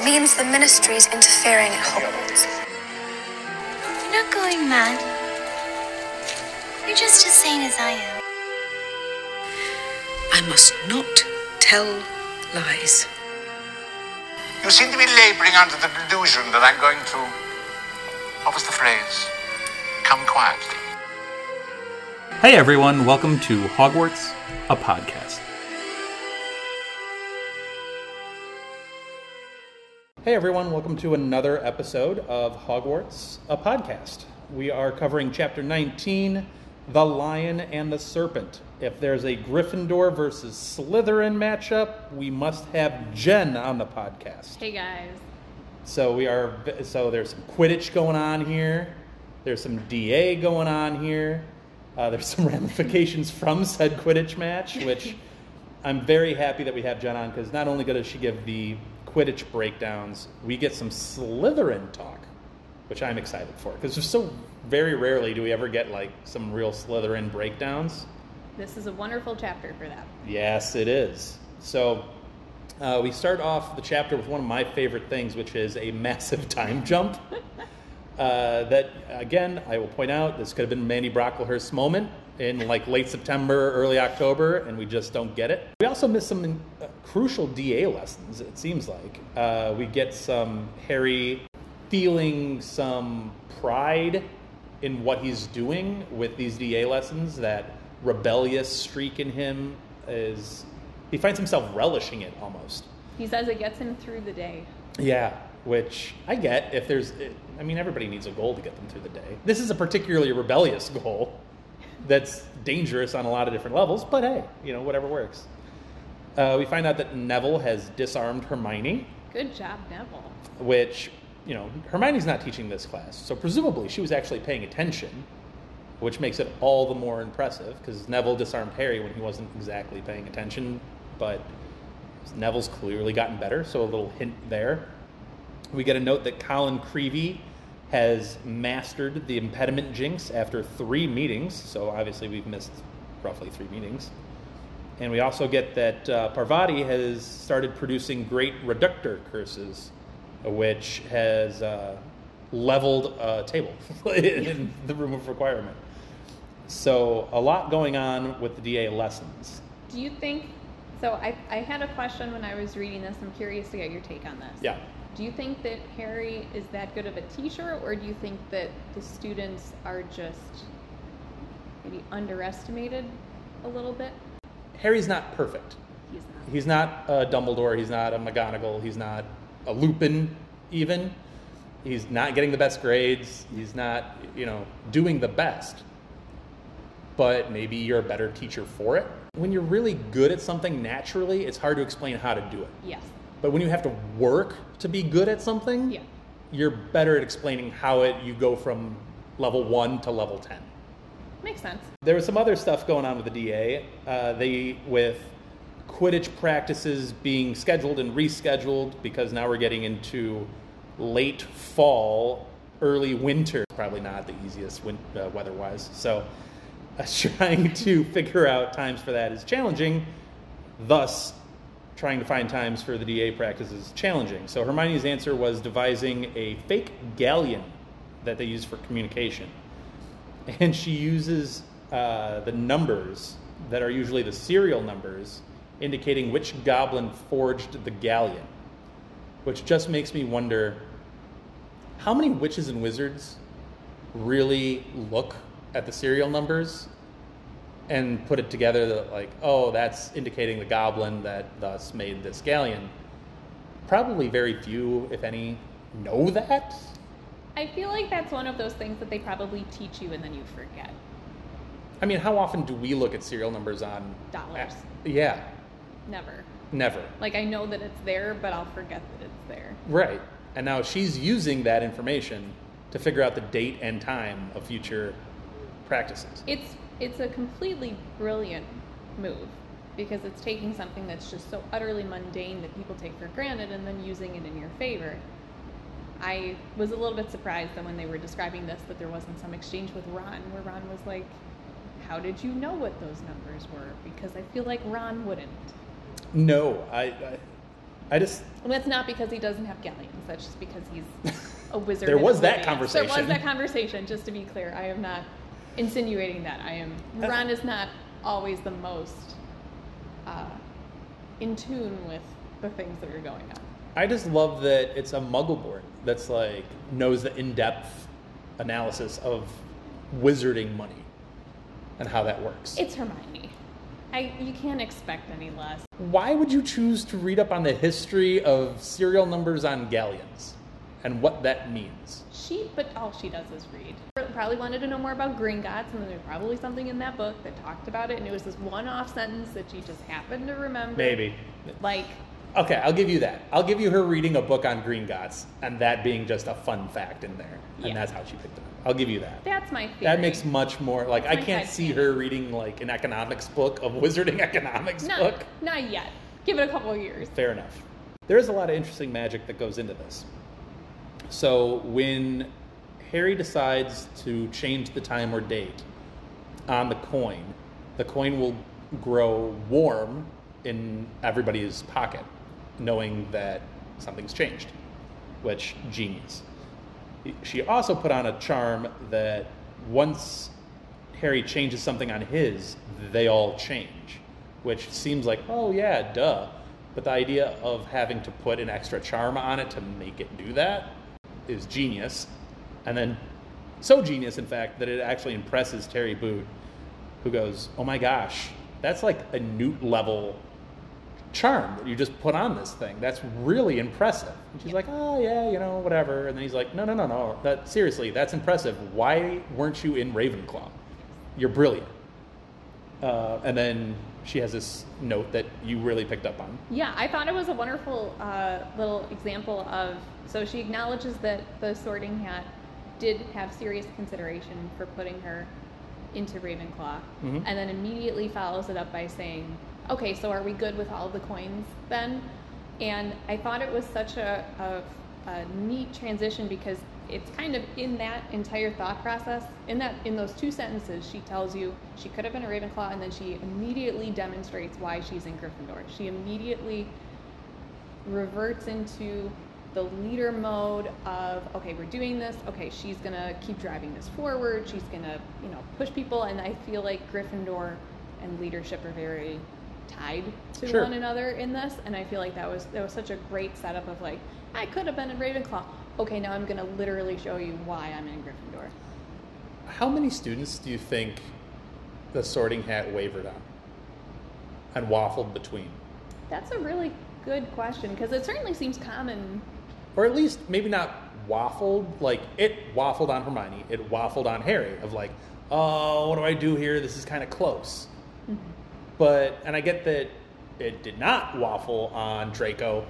means the ministry's interfering at Hogwarts. You're not going mad. You're just as sane as I am. I must not tell lies. You seem to be laboring under the delusion that I'm going to. What was the phrase? Come quietly. Hey everyone, welcome to Hogwarts, a podcast. Hey everyone, welcome to another episode of Hogwarts, a podcast. We are covering chapter 19, The Lion and the Serpent. If there's a Gryffindor versus Slytherin matchup, we must have Jenn on the podcast. Hey guys. So we are so there's some Quidditch going on here. There's some DA going on here. Uh, there's some ramifications from said Quidditch match, which I'm very happy that we have Jenn on because not only does she give the Quidditch breakdowns, we get some Slytherin talk, which I'm excited for because just so very rarely do we ever get like some real Slytherin breakdowns. This is a wonderful chapter for that. Yes, it is. So uh, we start off the chapter with one of my favorite things, which is a massive time jump. Uh, that again, I will point out, this could have been Mandy Brocklehurst's moment in like late September, early October, and we just don't get it. We also miss some uh, crucial DA lessons. It seems like uh, we get some Harry feeling some pride in what he's doing with these DA lessons. That rebellious streak in him is he finds himself relishing it almost. He says it gets him through the day. Yeah, which I get if there's, I mean, everybody needs a goal to get them through the day. This is a particularly rebellious goal that's dangerous on a lot of different levels, but hey, you know, whatever works. Uh, we find out that Neville has disarmed Hermione, Good job, Neville. which, you know, Hermione's not teaching this class, so presumably she was actually paying attention, which makes it all the more impressive because Neville disarmed Harry when he wasn't exactly paying attention, but Neville's clearly gotten better, so a little hint there. We get a note that Colin Creevey has mastered the impediment jinx after three meetings, so obviously we've missed roughly three meetings. And we also get that uh, Parvati has started producing great reductor curses, which has uh, leveled a table in the room of requirement. So a lot going on with the DA lessons. Do you think? So I, I had a question when I was reading this. I'm curious to get your take on this. Yeah. Do you think that Harry is that good of a teacher, or do you think that the students are just maybe underestimated a little bit? Harry's not perfect. He's not. He's not a Dumbledore. He's not a McGonagall. He's not a Lupin, even. He's not getting the best grades. He's not, you know, doing the best. But maybe you're a better teacher for it. When you're really good at something naturally, it's hard to explain how to do it. Yes. But when you have to work to be good at something, Yeah. you're better at explaining how it you go from level one to level ten. Makes sense. There was some other stuff going on with the DA. Uh, they with Quidditch practices being scheduled and rescheduled because now we're getting into late fall, early winter. Probably not the easiest win- uh, weather-wise. So, uh, trying to figure out times for that is challenging. Thus, trying to find times for the DA practice is challenging. So Hermione's answer was devising a fake galleon that they use for communication and she uses uh, the numbers that are usually the serial numbers indicating which goblin forged the galleon which just makes me wonder how many witches and wizards really look at the serial numbers and put it together that like oh that's indicating the goblin that thus made this galleon probably very few if any know that I feel like that's one of those things that they probably teach you and then you forget. I mean, how often do we look at serial numbers on Dollars. Yeah, Never. never. Like I know that it's there, but I'll forget that it's there. Right. And now she's using that information to figure out the date and time of future practices. It's it's a completely brilliant move because it's taking something that's just so utterly mundane that people take for granted and then using it in your favor. I was a little bit surprised that when they were describing this that there wasn't some exchange with Ron where Ron was like, "How did you know what those numbers were?" Because I feel like Ron wouldn't. No, I, I, I just And that's not because he doesn't have galleons. That's just because he's a wizard. There was that conversation. There was that conversation. Just to be clear, I am not insinuating that. I am. Uh, Ron is not always the most uh, in tune with the things that are going on. I just love that it's a Muggle-born that's like knows the in-depth analysis of wizarding money and how that works. It's Hermione. I you can't expect any less. Why would you choose to read up on the history of serial numbers on galleons and what that means? She, but all she does is read. Probably wanted to know more about Gringotts, and there's probably something in that book that talked about it, and it was this one-off sentence that she just happened to remember. Maybe. Like, Okay, I'll give you that. I'll give you her reading a book on Gringotts and that being just a fun fact in there. And Yeah. that's how she picked it up. I'll give you that. that's my theory. That makes much more like I can't see thing. her reading like an economics book, a wizarding economics not, book. not yet. Give it a couple of years. Fair enough. There is a lot of interesting magic that goes into this. So when Harry decides to change the time or date on the coin, the coin will grow warm in everybody's pocket, knowing that something's changed, which genius. She also put on a charm that once Harry changes something on his, they all change, which seems like, oh yeah, duh. But the idea of having to put an extra charm on it to make it do that is genius. And then so genius, in fact, that it actually impresses Terry Boot, who goes, oh my gosh, that's like a newt level charm that you just put on this thing. That's really impressive. And she's like, oh yeah, you know, whatever. And then he's like, no, no, no, no. That seriously, that's impressive. Why weren't you in Ravenclaw? You're brilliant. Uh, and then she has this note that you really picked up on. Yeah, I thought it was a wonderful uh, little example of. So she acknowledges that the Sorting Hat did have serious consideration for putting her into Ravenclaw, Mhm. and then immediately follows it up by saying, "Okay, so are we good with all the coins then?" And I thought it was such a, a, a neat transition because it's kind of in that entire thought process. In that, in those two sentences, she tells you she could have been a Ravenclaw, and then she immediately demonstrates why she's in Gryffindor. She immediately reverts into the leader mode of okay we're doing this okay she's gonna keep driving this forward she's gonna you know push people and i feel like gryffindor and leadership are very tied to Sure. one another in this and i feel like that was that was such a great setup of like i could have been in ravenclaw okay now i'm gonna literally show you why i'm in gryffindor How many students do you think the sorting hat wavered on and waffled between? that's a really good question because it certainly seems common Or at least maybe not waffled, like it waffled on Hermione, it waffled on Harry of like, oh, what do I do here? This is kind of close. Mm-hmm. But, and I get that it did not waffle on Draco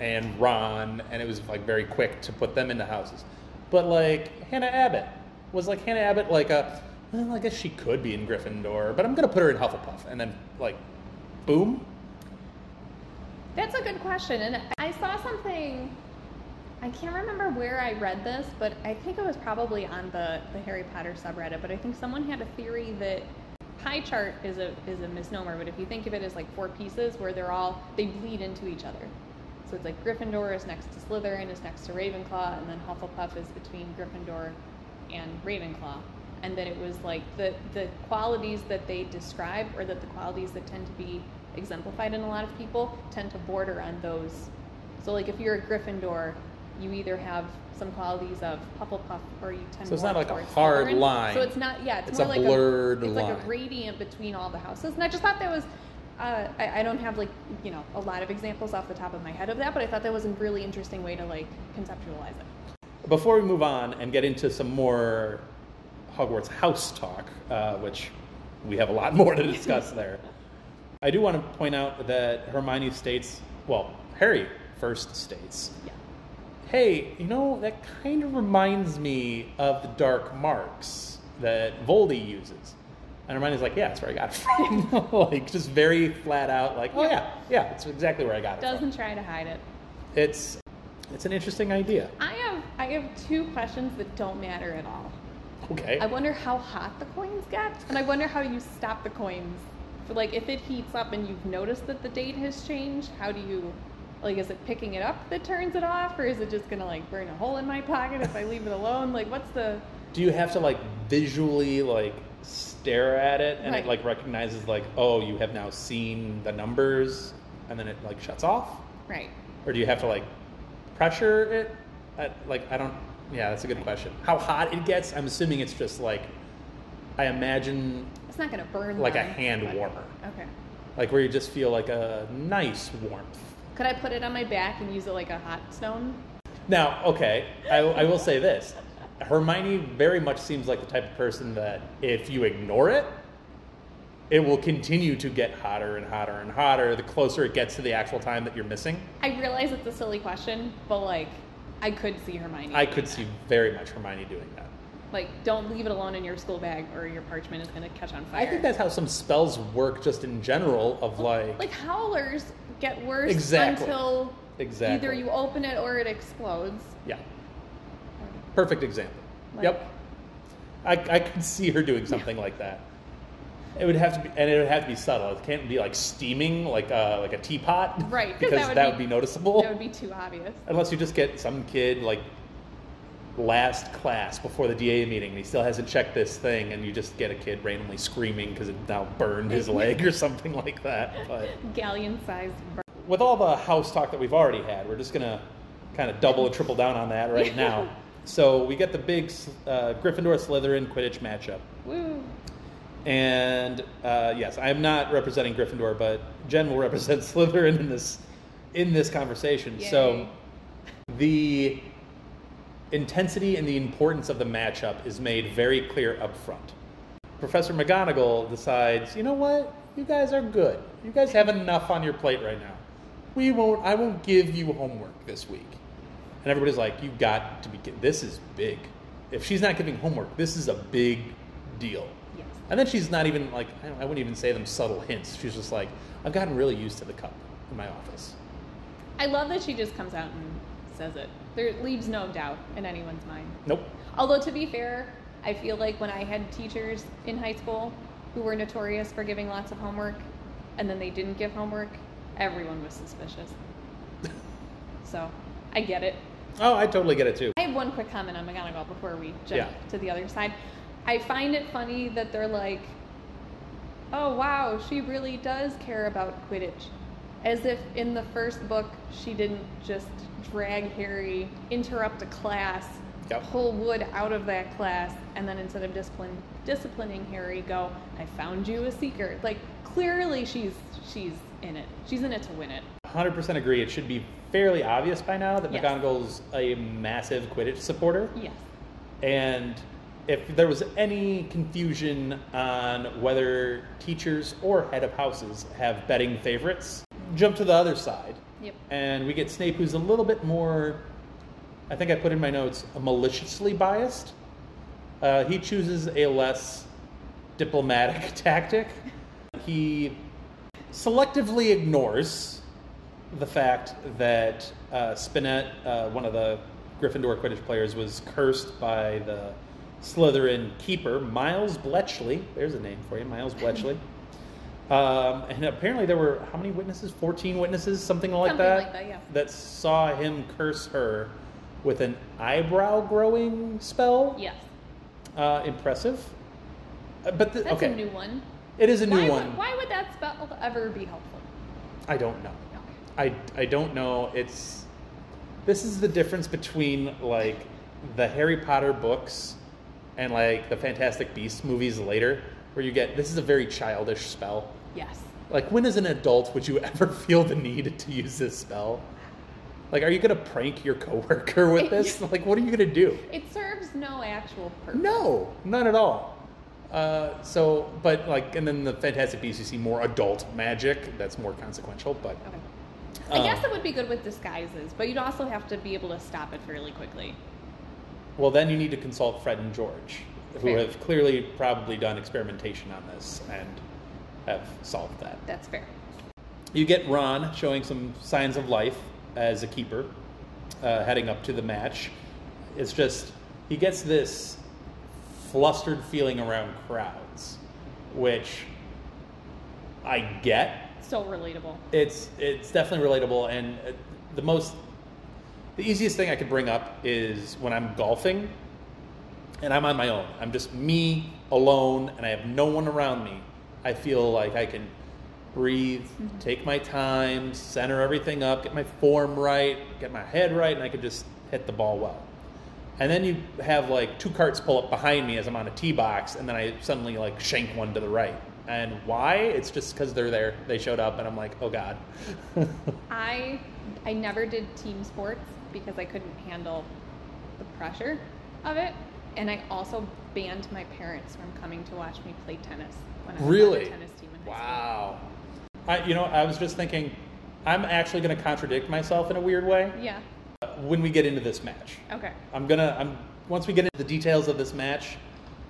and Ron, and it was like very quick to put them into houses. But like Hannah Abbott was like Hannah Abbott, like a, well, I guess she could be in Gryffindor, but I'm gonna put her in Hufflepuff, and then like, boom, That's a good question. And I saw something, I can't remember where I read this, but I think it was probably on the, the Harry Potter subreddit. But I think someone had a theory that pie chart is a, is a misnomer, but if you think of it as like four pieces where they're all, they bleed into each other. So it's like Gryffindor is next to Slytherin, is next to Ravenclaw, and then Hufflepuff is between Gryffindor and Ravenclaw. And that it was like the, the qualities that they describe, or that the qualities that tend to be exemplified in a lot of people, tend to border on those. So, like if you're a Gryffindor, you either have some qualities of Hufflepuff, or you tend to So it's not like a hard Slytherin. line. So it's not, yeah, it's, It's more a like blurred a, it's like a gradient between all the houses. And I just thought that was, uh, I, I don't have like you know a lot of examples off the top of my head of that, but I thought that was a really interesting way to like conceptualize it. Before we move on and get into some more Hogwarts house talk, uh, which we have a lot more to discuss there, I do want to point out that Hermione states, well, Harry first states, Yeah. hey, you know, that kind of reminds me of the dark marks that Voldy uses. And Hermione's like, yeah, that's where I got it from. like, just very flat out, like, oh yeah, yeah, it's exactly where I got it from. Doesn't try to hide it. It's, it's an interesting idea. I have I have two questions that don't matter at all. Okay. I wonder how hot the coins get, and I wonder how you stop the coins. For like, if it heats up and you've noticed that the date has changed, how do you Like, is it picking it up that turns it off, or is it just gonna like burn a hole in my pocket if I leave it alone? Like, what's the Do you have to like visually like stare at it and Right. it like recognizes like, oh, you have now seen the numbers and then it like shuts off? right? Or do you have to like pressure it? I, like I don't. Yeah, that's a good question. How hot it gets? I'm assuming it's just like I imagine It's not gonna burn like a hand but- warmer, Okay. like where you just feel like a nice warmth. Could I put it on my back and use it like a hot stone? Now, okay, I, I will say this: Hermione very much seems like the type of person that if you ignore it, it will continue to get hotter and hotter and hotter the closer it gets to the actual time that you're missing. I realize it's a silly question, but like, I could see Hermione. I could that. see very much Hermione doing that. Like, don't leave it alone in your school bag, or your parchment is gonna catch on fire. I think that's how some spells work, just in general. Of like, like howlers get worse Exactly. until Exactly. either you open it or it explodes. yeah, perfect example. Like- yep, I I could see her doing something like that. It would have to be, and it would have to be subtle. It can't be like steaming, like a like a teapot, right? Because that would that be- would be noticeable. That would be too obvious. Unless you just get some kid like last class before the DA meeting, and he still hasn't checked this thing, and you just get a kid randomly screaming because it now burned his leg or something like that. But Galleon sized. Bur- with all the house talk that we've already had, we're just gonna kind of double and triple down on that right now. So we get the big uh, Gryffindor Slytherin Quidditch matchup. Woo! And uh, yes, I am not representing Gryffindor, but Jenn will represent Slytherin in this in this conversation. So the intensity and the importance of the matchup is made very clear up front. Professor McGonagall decides, you know what? You guys are good. You guys have enough on your plate right now. We won't. I won't give you homework this week. And everybody's like, "You've got to be. kidding. This is big. If she's not giving homework, this is a big deal. Yes. And then she's not even like, I don't- I wouldn't even say them subtle hints. She's just like, I've gotten really used to the cup in my office. I love that she just comes out and says it. There leaves no doubt in anyone's mind. Nope. Although to be fair, I feel like when I had teachers in high school who were notorious for giving lots of homework, and then they didn't give homework, everyone was suspicious. so, I get it. Oh, I totally get it too. I have one quick comment on McGonagall before we jump Yeah. to the other side. I find it funny that they're like, "Oh wow, she really does care about Quidditch," as if in the first book she didn't just drag Harry, interrupt a class, Yep. pull Wood out of that class, and then instead of discipline, disciplining Harry, go, "I found you a secret." Like clearly she's she's in it. She's in it to win it. 100% agree. It should be fairly obvious by now that Yes. McGonagall's a massive Quidditch supporter. Yes. And if there was any confusion on whether teachers or head of houses have betting favorites, jump to the other side. Yep. And we get Snape, who's a little bit more, I think I put in my notes, maliciously biased. Uh, he chooses a less diplomatic tactic. He selectively ignores the fact that uh, Spinnet, uh, one of the Gryffindor Quidditch players, was cursed by the Slytherin keeper, Miles Bletchley. There's a name for you, Miles Bletchley. Um, and apparently there were how many witnesses? 14 witnesses, something like Something that, like that, yeah. that saw him curse her with an eyebrow growing spell. Yes. Uh, impressive. Uh, but the, That's okay, a new one. it is a new why one. Why would that spell ever be helpful? I don't know. I, I don't know. It's this is the difference between like the Harry Potter books and like the Fantastic Beasts movies later, where you get this is a very childish spell. Yes. Like when as an adult would you ever feel the need to use this spell? Like, are you gonna prank your coworker with this? Like, what are you gonna do? It serves no actual purpose. No, none at all. Uh, so, but like, and then the Fantastic Beasts, you see more adult magic that's more consequential. But Okay. I Um, guess it would be good with disguises, but you'd also have to be able to stop it fairly quickly. Well, then you need to consult Fred and George, who Fair. have clearly probably done experimentation on this and have solved that. That's fair. You get Ron showing some signs of life as a keeper, uh, heading up to the match. It's just, he gets this flustered feeling around crowds, which I get so relatable. it's it's definitely relatable and uh, the most the easiest thing i could bring up is when i'm golfing and i'm on my own i'm just me alone and i have no one around me i feel like i can breathe take my time center everything up get my form right get my head right and i can just hit the ball well and then you have like two carts pull up behind me as I'm on a tee box, and then I suddenly like shank one to the right. And why? It's just because they're there. They showed up, and I'm like, oh god. I I never did team sports because I couldn't handle the pressure of it, and I also banned my parents from coming to watch me play tennis when I was on really? the tennis team in high Wow. I, you know, I was just thinking, I'm actually going to contradict myself in a weird way. Yeah. when we get into this match. Okay. I'm gonna. I'm once we get into the details of this match,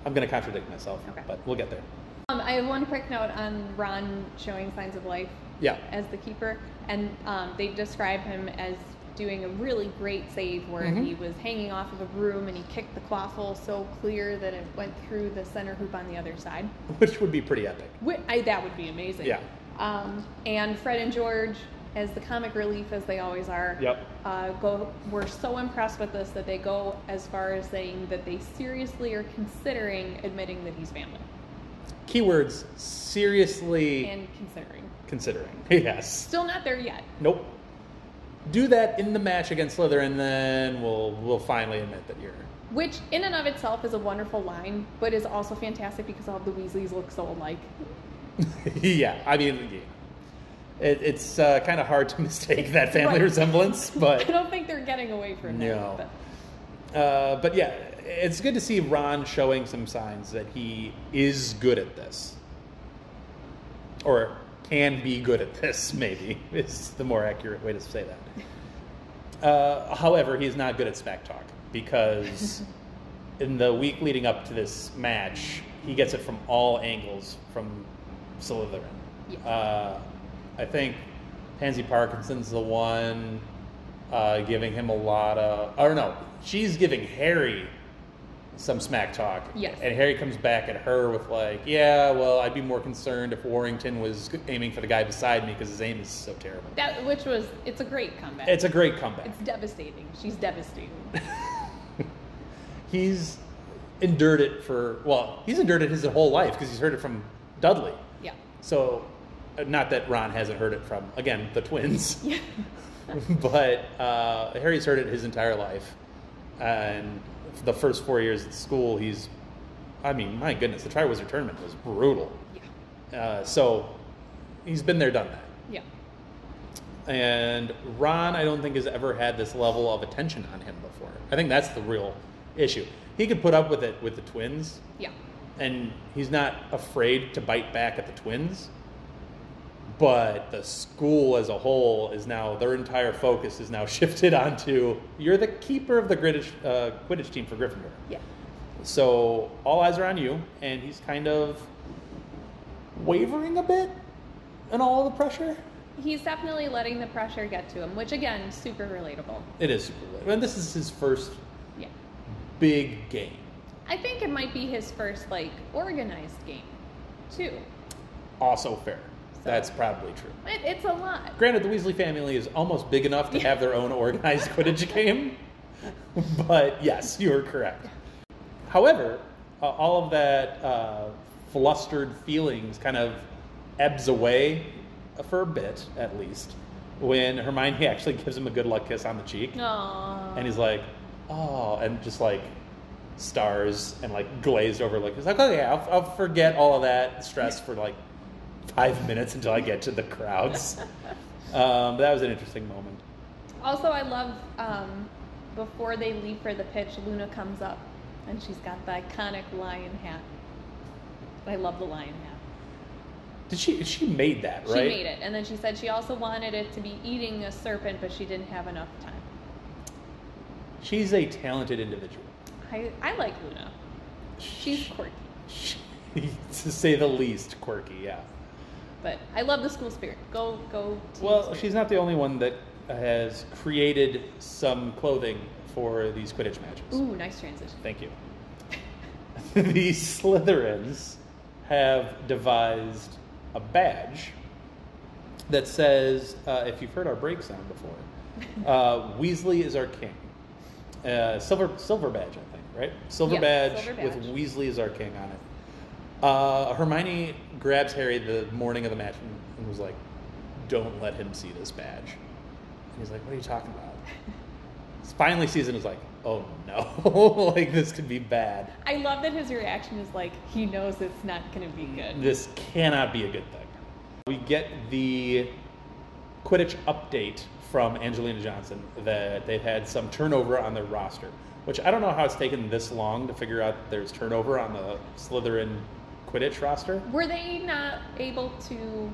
I'm gonna contradict myself. Okay. But we'll get there. Um, I have one quick note on Ron showing signs of life Yeah. as the keeper, and um, they describe him as doing a really great save where Mhm. he was hanging off of a broom and he kicked the quaffle so clear that it went through the center hoop on the other side. Which would be pretty epic. Wh- I, that would be amazing. Yeah. Um, and Fred and George, as the comic relief as they always are, Yep. uh, go. Were so impressed with this that they go as far as saying that they seriously are considering admitting that he's family Keywords seriously and considering. considering. Yes. Still not there yet. Nope. Do that in the match against Slytherin, then we'll we'll finally admit that you're. Which, in and of itself, is a wonderful line, but is also fantastic because all of the Weasleys look so alike. yeah, I mean, yeah. It, it's uh, kind of hard to mistake that family Right. resemblance, but I don't think they're getting away from it No. that. But uh, but yeah, it's good to see Ron showing some signs that he is good at this, or can be good at this. Maybe is the more accurate way to say that. Uh, however, he is not good at smack talk because in the week leading up to this match, he gets it from all angles from Slytherin. Uh, I think Pansy Parkinson's the one uh, giving him a lot of. Or no, she's giving Harry some smack talk. Yes. And Harry comes back at her with like, "Yeah, well, I'd be more concerned if Warrington was aiming for the guy beside me because his aim is so terrible." that, which was, it's a great comeback. It's a great comeback. It's devastating. She's devastating. he's endured it for well, he's endured it his whole life because he's heard it from Dudley. Yeah. So, uh, not that Ron hasn't heard it from again the twins, Yeah. but uh, Harry's heard it his entire life, and the first four years at school, he's, I mean, my goodness, the Triwizard Tournament was brutal. Yeah. Uh, so, he's been there, done that. Yeah. And Ron, I don't think has ever had this level of attention on him before. I think that's the real issue. He could put up with it with the twins, Yeah. and he's not afraid to bite back at the twins. But the school as a whole is now their entire focus is now shifted onto you're the keeper of the Quidditch, uh, Quidditch team for Gryffindor. Yeah. So all eyes are on you, and he's kind of wavering a bit in all the pressure. He's definitely letting the pressure get to him, which again, super relatable. It is super relatable, And this is his first Yeah. big game. I think it might be his first like organized game, too. Also fair. So- That's probably true. It, it's a lot. Granted, the Weasley family is almost big enough to have their own organized Quidditch game, but yes, you're correct. However, uh, all of that uh, flustered feelings kind of ebbs away for a bit, at least, when Hermione actually gives him a good luck kiss on the cheek, Aww. and he's like, "Oh," and just like stars and like glazed over look. He's like, "Okay, I'll, I'll forget all of that stress for like five minutes until I get to the crowds." um, that was an interesting moment. Also, I love um, before they leave for the pitch, Luna comes up and she's got the iconic lion hat. I love the lion hat. Did she? She made that, right? She made it, and then she said she also wanted it to be eating a serpent, but she didn't have enough time. She's a talented individual. I, I like Luna. She's quirky, She, to say the least, quirky. Yeah. But I love the school spirit. Go go. Well, she's not the only one that has created some clothing for these Quidditch matches. Ooh, nice transition. Thank you. the Slytherins have devised a badge. that says, uh, if you've heard our break sound before, uh, Weasley is our king. Uh, silver silver badge, I think, right? Silver, Yeah, badge silver with. Weasley as our king on it. Uh, Hermione grabs Harry the morning of the match and, and was like, "Don't let him see this badge." And he's like, "What are you talking about?" Finally sees it and is like, "Oh no, like this could be bad. I love that his reaction is like he knows it's not going to be good. This cannot be a good thing." We get the Quidditch update from Angelina Johnson that they've had some turnover on their roster, which I don't know how it's taken this long to figure out that there's turnover on the Slytherin Quidditch roster. Were they not able to?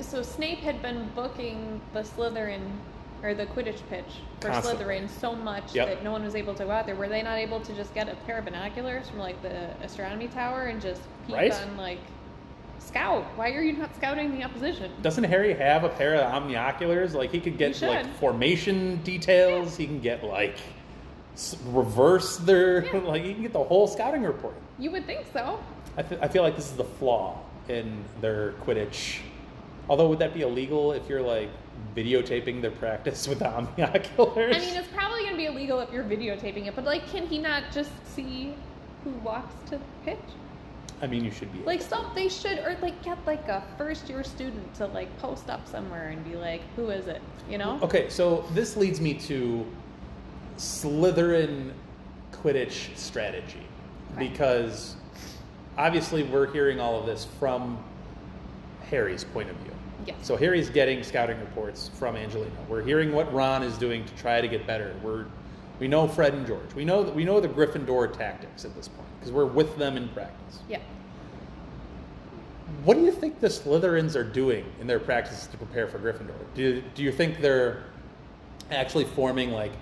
So Snape had been booking the Slytherin or the Quidditch pitch for Constantly. Slytherin so much Yep. that no one was able to go out there. Were they not able to just get a pair of binoculars from like the astronomy tower and just peek Right. on like scout? Why are you not scouting the opposition? Doesn't Harry have a pair of omnioculars? Like he could get He like formation details. He can get like reverse their Yeah. like he can get the whole scouting report. You would think so. I, fe- I feel like this is the flaw in their Quidditch. Although would that be illegal if you're like videotaping their practice with the omnioculars? I mean, it's probably going to be illegal if you're videotaping it, but like, can he not just see who walks to the pitch? I mean, you should be Like, some they should, or like get like a first year student to like post up somewhere and be like, who is it? You know? Okay, so this leads me to Slytherin Quidditch strategy. Because obviously we're hearing all of this from Harry's point of view. Yes. So Harry's getting scouting reports from Angelina. We're hearing what Ron is doing to try to get better. We're we know Fred and George. We know we know the Gryffindor tactics at this point because we're with them in practice. Yeah. What do you think the Slytherins are doing in their practices to prepare for Gryffindor? Do, do you think they're actually forming like,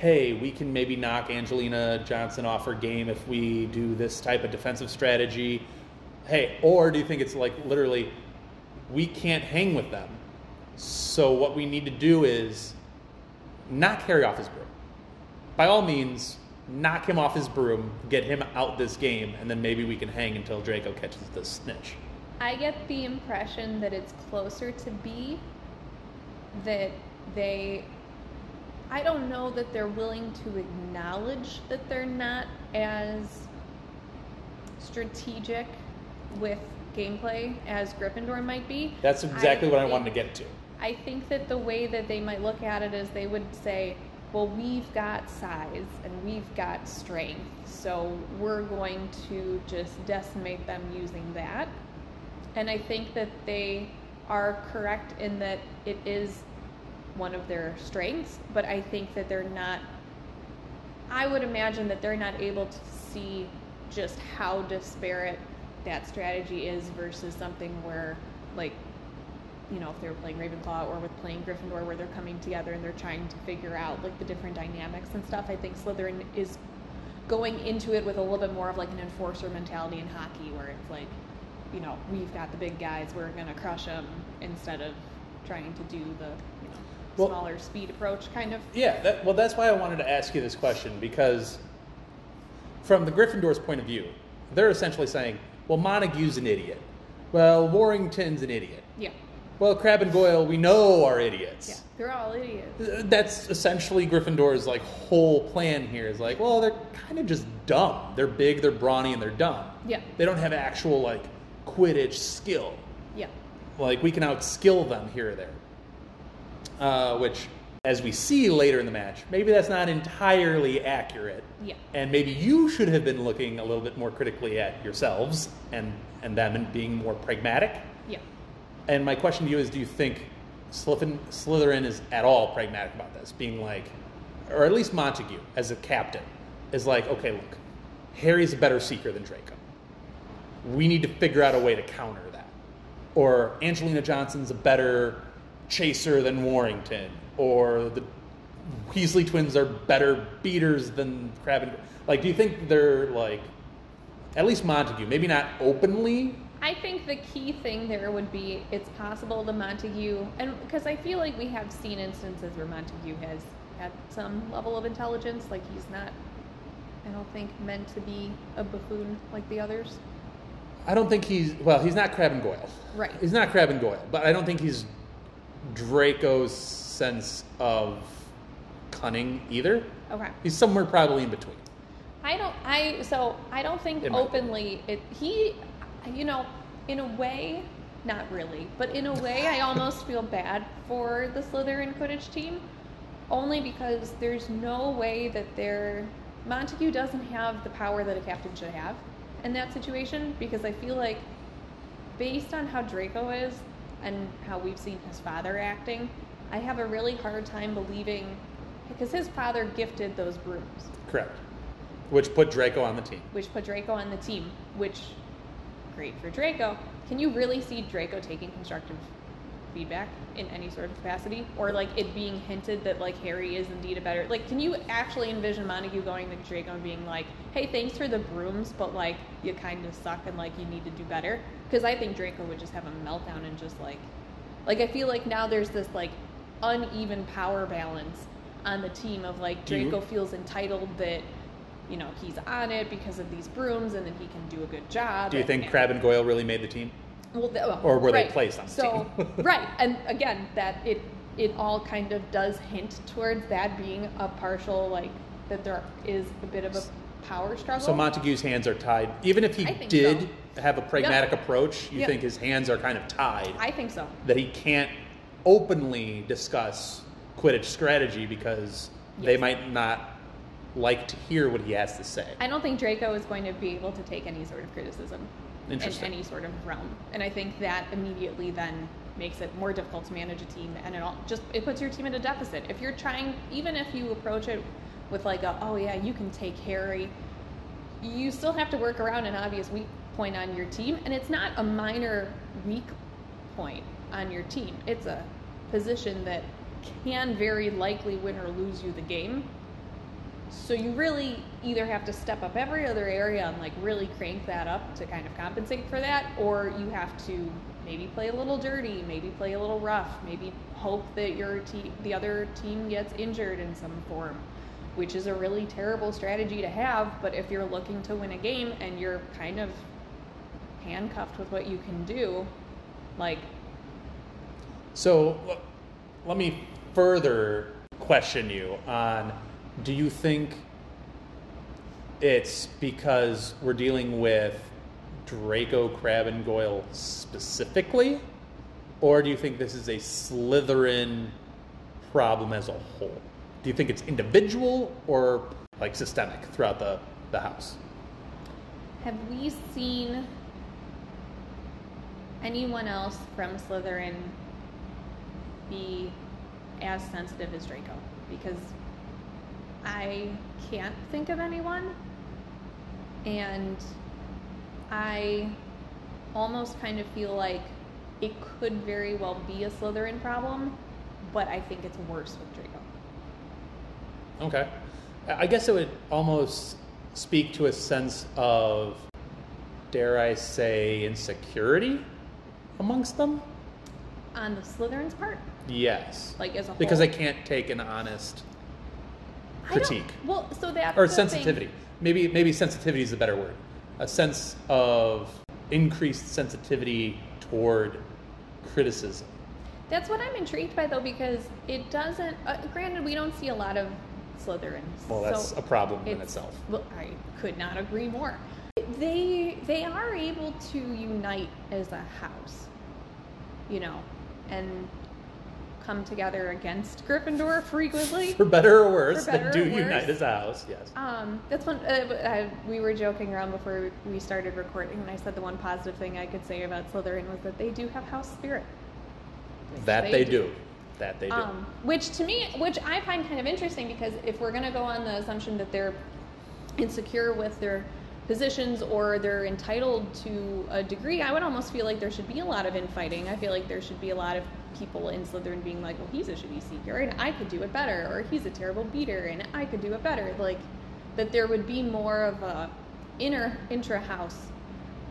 hey, we can maybe knock Angelina Johnson off her game if we do this type of defensive strategy? Hey, or do you think it's like literally, we can't hang with them, so what we need to do is knock Harry off his broom. By all means, knock him off his broom, get him out this game, and then maybe we can hang until Draco catches the snitch. I get the impression that it's closer to B that they I don't know that they're willing to acknowledge that they're not as strategic with gameplay as Gryffindor might be. That's exactly what I think- wanted to get to. I think that the way that they might look at it is they would say, well, we've got size and we've got strength, so we're going to just decimate them using that. And I think that they are correct in that it is one of their strengths, but I think that they're not, I would imagine that they're not able to see just how disparate that strategy is versus something where, like, you know, if they were playing Ravenclaw or with playing Gryffindor, where they're coming together and they're trying to figure out like the different dynamics and stuff. I think Slytherin is going into it with a little bit more of like an enforcer mentality in hockey, where it's like, you know, we've got the big guys, we're gonna crush them, instead of trying to do the Well- smaller speed approach kind of. Yeah, that, well, that's why I wanted to ask you this question because, from the Gryffindor's point of view, they're essentially saying, well, Montague's an idiot. Well, Warrington's an idiot. Yeah, Well, Crabbe and Goyle, we know are idiots. yeah, they're all idiots. That's essentially Gryffindor's like whole plan here. Is like, well, they're kind of just dumb. They're big, they're brawny, and they're dumb. Yeah. They don't have actual like Quidditch skill. Yeah, Like we can outskill them here or there. Uh, which, as we see later in the match, maybe that's not entirely accurate. Yeah. And maybe you should have been looking a little bit more critically at yourselves and and them and being more pragmatic. yeah. And my question to you is: Do you think Slytherin, Slytherin is at all pragmatic about this? Being like, or at least Montague as a captain is like, okay, look, Harry's a better seeker than Draco. We need to figure out a way to counter that. Or Angelina Johnson's a better chaser than Warrington. Or the Weasley twins are better beaters than Crabbe and like. Do you think they're like, at least Montague, maybe not openly, I think the key thing there would be it's possible the Montague, and because I feel like we have seen instances where Montague has had some level of intelligence, like he's not, I don't think, meant to be a buffoon like the others. I don't think he's well. He's not Crabbe and Goyle. Right. He's not Crabbe and Goyle, but I don't think he's Draco's sense of cunning either. Okay. He's somewhere probably in between. I don't. I so I don't think openly. It he, you know, in a way, not really, but in a way, I almost feel bad for the Slytherin Quidditch team, only because there's no way that they're Montague doesn't have the power that a captain should have in that situation because I feel like based on how Draco is and how we've seen his father acting, I have a really hard time believing because his father gifted those brooms Correct. Which put Draco on the team. which put Draco on the team, which great for Draco. Can you really see Draco taking constructive feedback in any sort of capacity, or like it being hinted that like Harry is indeed a better like? Can you actually envision Montague going to Draco and being like, "Hey, thanks for the brooms, but like you kind of suck and like you need to do better"? Because I think Draco would just have a meltdown and just like, like I feel like now there's this like uneven power balance on the team of like Draco feels entitled that you know he's on it because of these brooms and then he can do a good job. Do you and- think Crabbe and Goyle really made the team? Well, th- well, Or were they placed on the so, team? right, and again, that it it all kind of does hint towards that being a partial like that there is a bit of a power struggle. So Montague's hands are tied. Even if he did have a pragmatic Yep. approach, you Yep. think his hands are kind of tied. I think so. that he can't openly discuss Quidditch strategy because they might not like to hear what he has to say. I don't think Draco is going to be able to take any sort of criticism in any sort of realm, and I think that immediately then makes it more difficult to manage a team, and it all just it puts your team at a deficit. If you're trying, even if you approach it with like a oh yeah you can take Harry, you still have to work around an obvious weak point on your team, and it's not a minor weak point on your team. It's a position that can very likely win or lose you the game. So you really either have to step up every other area and like really crank that up to kind of compensate for that, or you have to maybe play a little dirty, maybe play a little rough, maybe hope that your te- the other team gets injured in some form, which is a really terrible strategy to have. But if you're looking to win a game and you're kind of handcuffed with what you can do, like So let me further question you on do you think it's because we're dealing with Draco, Crabbe, and Goyle specifically? Or do you think this is a Slytherin problem as a whole? Do you think it's individual or like systemic throughout the, the house? Have we seen anyone else from Slytherin be as sensitive as Draco? Because I can't think of anyone. And I almost kind of feel like it could very well be a Slytherin problem, but I think it's worse with Draco. Okay. I guess it would almost speak to a sense of, dare I say, insecurity amongst them? On the Slytherin's part, Yes. like as a whole. Because they can't take an honest critique. Well, so that's or the thing. Maybe maybe sensitivity is a better word. A sense of increased sensitivity toward criticism. That's what I'm intrigued by, though, because it doesn't. Uh, granted, we don't see a lot of Slytherins. Well, that's so a problem in itself. Well, I could not agree more. They they are able to unite as a house, you know, and come together against Gryffindor frequently. For better or worse, For they do worse. unite as a house. Yes. Um, that's one. Uh, uh, we were joking around before we started recording, and I said the one positive thing I could say about Slytherin was that they do have house spirit. That they, do. That they do. Um, which to me, which I find kind of interesting because if we're going to go on the assumption that they're insecure with their positions or they're entitled to a degree, I would almost feel like there should be a lot of infighting. I feel like there should be a lot of people in Slytherin being like, well, he's a shitty seeker and I could do it better, or he's a terrible beater and I could do it better. Like that there would be more of a inner intra-house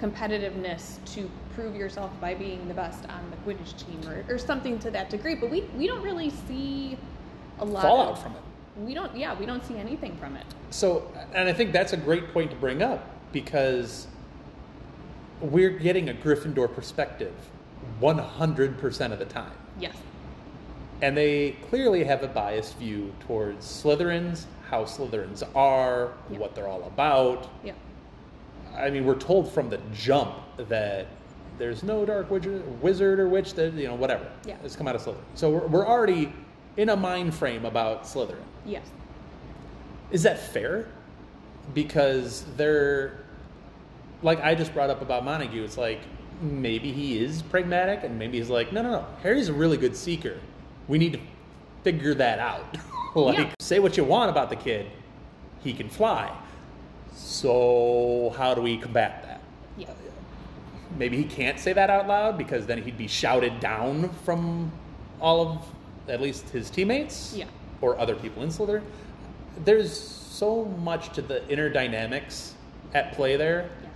competitiveness to prove yourself by being the best on the Quidditch team or, or something to that degree. But we we don't really see a lot Fallout of, from it. We don't yeah, we don't see anything from it. So, and I think that's a great point to bring up because we're getting a Gryffindor perspective 100% of the time. Yes. And they clearly have a biased view towards Slytherins, how Slytherins are, Yeah. what they're all about. Yeah. I mean, we're told from the jump that there's no dark wizard, wizard or witch that you know whatever Yeah. has come out of Slytherin. So we're, we're already in a mind frame about Slytherin. Yes. Is that fair? Because they're like I just brought up about Montague. It's like maybe he is pragmatic, and maybe he's like, no, no, no. Harry's a really good seeker. We need to figure that out. like, Yeah. say what you want about the kid, he can fly. So how do we combat that? Yeah. Maybe he can't say that out loud because then he'd be shouted down from all of at least his teammates Yeah. or other people in Slytherin. There's so much to the inner dynamics at play there Yes.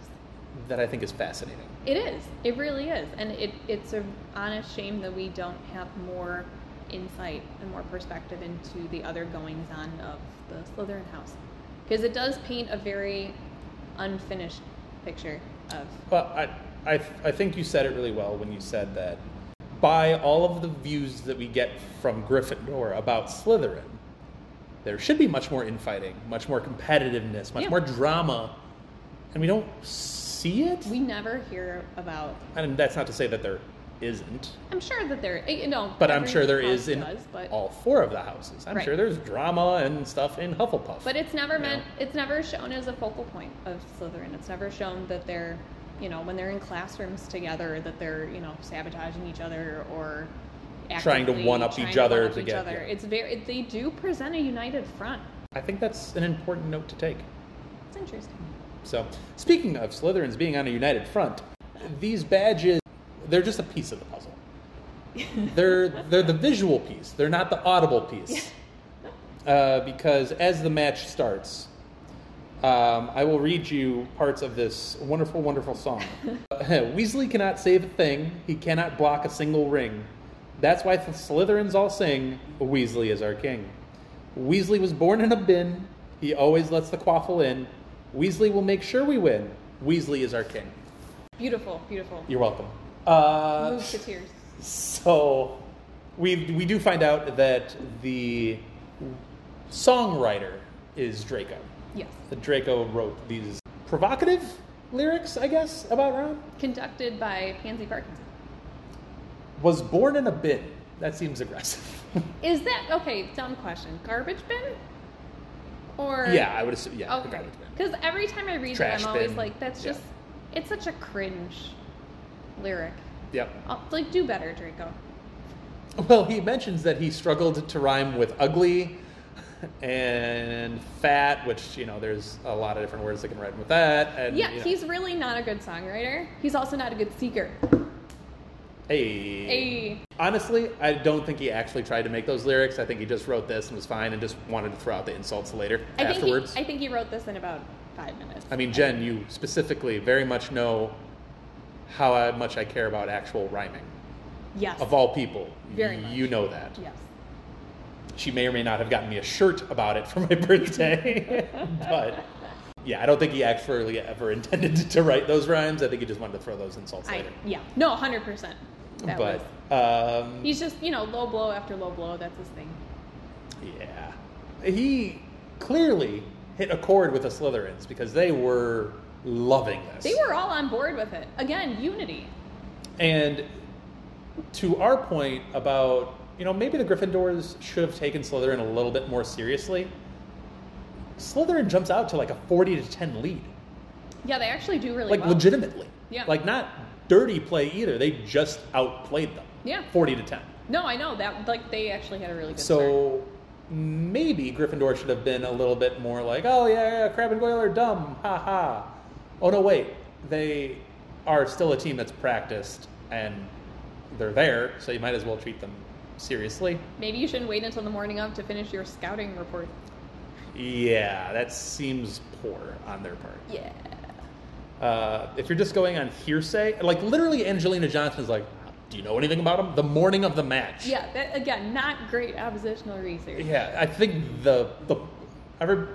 that I think is fascinating. It is. It really is, and it it's a honest shame that we don't have more insight and more perspective into the other goings on of the Slytherin house, because it does paint a very unfinished picture of Well, I, I, I think you said it really well when you said that by all of the views that we get from Gryffindor about Slytherin, there should be much more infighting, much more competitiveness, much Yeah. more drama, and we don't see it. we never hear about. and that's not to say that there isn't, I'm sure that there, eh, you know, but I'm sure there is in does, but all four of the houses. I'm Right. sure there's drama and stuff in Hufflepuff. But it's never meant. know? It's never shown as a focal point of Slytherin. It's never shown that they're, you know, when they're in classrooms together, that they're, you know, sabotaging each other or Trying to one-up each other to get- other. yeah. It's very. They do present a united front. I think that's an important note to take. It's interesting. So, speaking of Slytherins being on a united front, these badges, they're just a piece of the puzzle. they're, they're the visual piece, they're not the audible piece. Uh, because as the match starts, um, I will read you parts of this wonderful, wonderful song. Weasley cannot save a thing, he cannot block a single ring. That's why the Slytherins all sing, Weasley is our king. Weasley was born in a bin. He always lets the quaffle in. Weasley will make sure we win. Weasley is our king. Beautiful, beautiful. You're welcome. Uh, Move to tears. so we we do find out that the songwriter is Draco. Yes. That Draco wrote these provocative lyrics, I guess, about Ron. Conducted by Pansy Parkinson. Was born in a bin. That seems aggressive. Is that okay? Dumb question. Garbage bin? Or yeah, I would assume. Yeah, Okay. garbage bin. Because every time I read Trash it, I'm always bin. like, that's Yeah. just, it's such a cringe lyric. Yep. Oh, like, do better, Draco. Well, he mentions that he struggled to rhyme with ugly and fat, which you know, there's a lot of different words that can rhyme with that. And Yeah, you know, he's really not a good songwriter. He's also not a good seeker. Hey. A Honestly, I don't think he actually tried to make those lyrics. I think he just wrote this and was fine, and just wanted to throw out the insults later I think afterwards. he, I think he wrote this in about five minutes. I mean, Jenn, you specifically very much know how much I care about actual rhyming. yes, Of all people, Very much. you know that. yes. She may or may not have gotten me a shirt about it for my birthday, but yeah, I don't think he actually ever intended to write those rhymes. I think he just wanted to throw those insults I later. yeah, no, hundred percent. That but was. um, He's just you know low blow after low blow. That's his thing. yeah, he clearly hit a chord with the Slytherins because they were loving this. They were all on board with it. Again, unity. And to our point about, you know, maybe the Gryffindors should have taken Slytherin a little bit more seriously. Slytherin jumps out to like a 40 to 10 lead. Yeah, they actually do really Like well. legitimately. Yeah. Like not dirty play either. They just outplayed them. Yeah. 40 to 10. No, I know that. Like they actually had a really good start. So maybe Gryffindor should have been a little bit more like, oh yeah, yeah, Crabbe and Goyle are dumb, ha ha. Oh no, wait, they are still a team that's practiced and they're there, so you might as well treat them seriously. Maybe you shouldn't wait until the morning of to finish your scouting report. Yeah, that seems poor on their part. Yeah. Uh, if you're just going on hearsay, like literally, Angelina Johnson is like, "Do you know anything about him?" The morning of the match. Yeah. That, again, not great oppositional research. Yeah, I think the the ever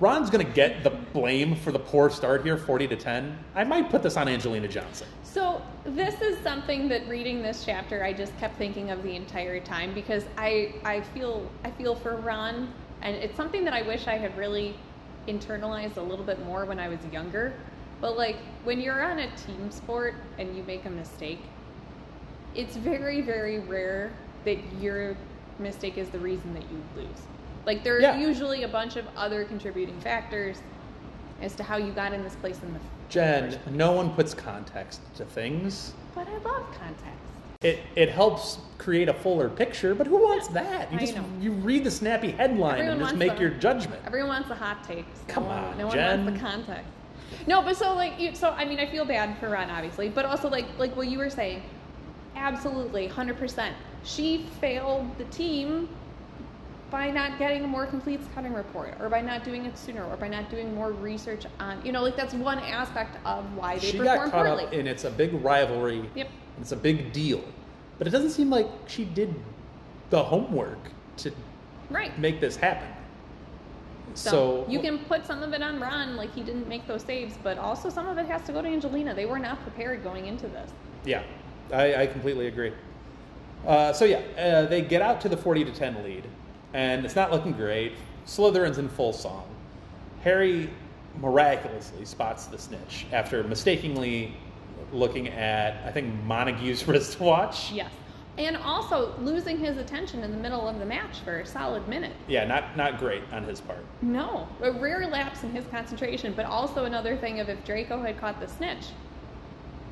Ron's gonna get the blame for the poor start here, forty to ten. I might put this on Angelina Johnson. So this is something that reading this chapter I just kept thinking of the entire time because I I feel I feel for Ron and it's something that I wish I had really internalized a little bit more when I was younger. But like when you're on a team sport and you make a mistake, it's very very rare that your mistake is the reason that you lose. Like there are Yeah. usually a bunch of other contributing factors as to how you got in this place in the Jenn, first place. no one puts context to things. But I love context. It it helps create a fuller picture, but who wants that? You I just know. you read the snappy headline Everyone and just make the- your judgment. Everyone wants the hot takes. Come no one, on, no one wants the context. No, but so like you, so I mean I feel bad for Ron obviously, but also like like what you were saying, absolutely, hundred percent. She failed the team by not getting a more complete scouting report, or by not doing it sooner, or by not doing more research on you know like that's one aspect of why they She perform got caught poorly. up in it's a big rivalry. Yep. It's a big deal. But it doesn't seem like she did the homework to right. make this happen. So, So, you can put some of it on Ron, like he didn't make those saves, but also some of it has to go to Angelina. They were not prepared going into this. Yeah, I, I completely agree. Uh, so yeah, uh, they get out to the forty to ten lead, and it's not looking great. Slytherin's in full song. Harry miraculously spots the snitch after mistakenly looking at I think Montague's wristwatch. Yes. And also losing his attention in the middle of the match for a solid minute. Yeah, not not great on his part. No, a rare lapse in his concentration, but also another thing of if Draco had caught the snitch.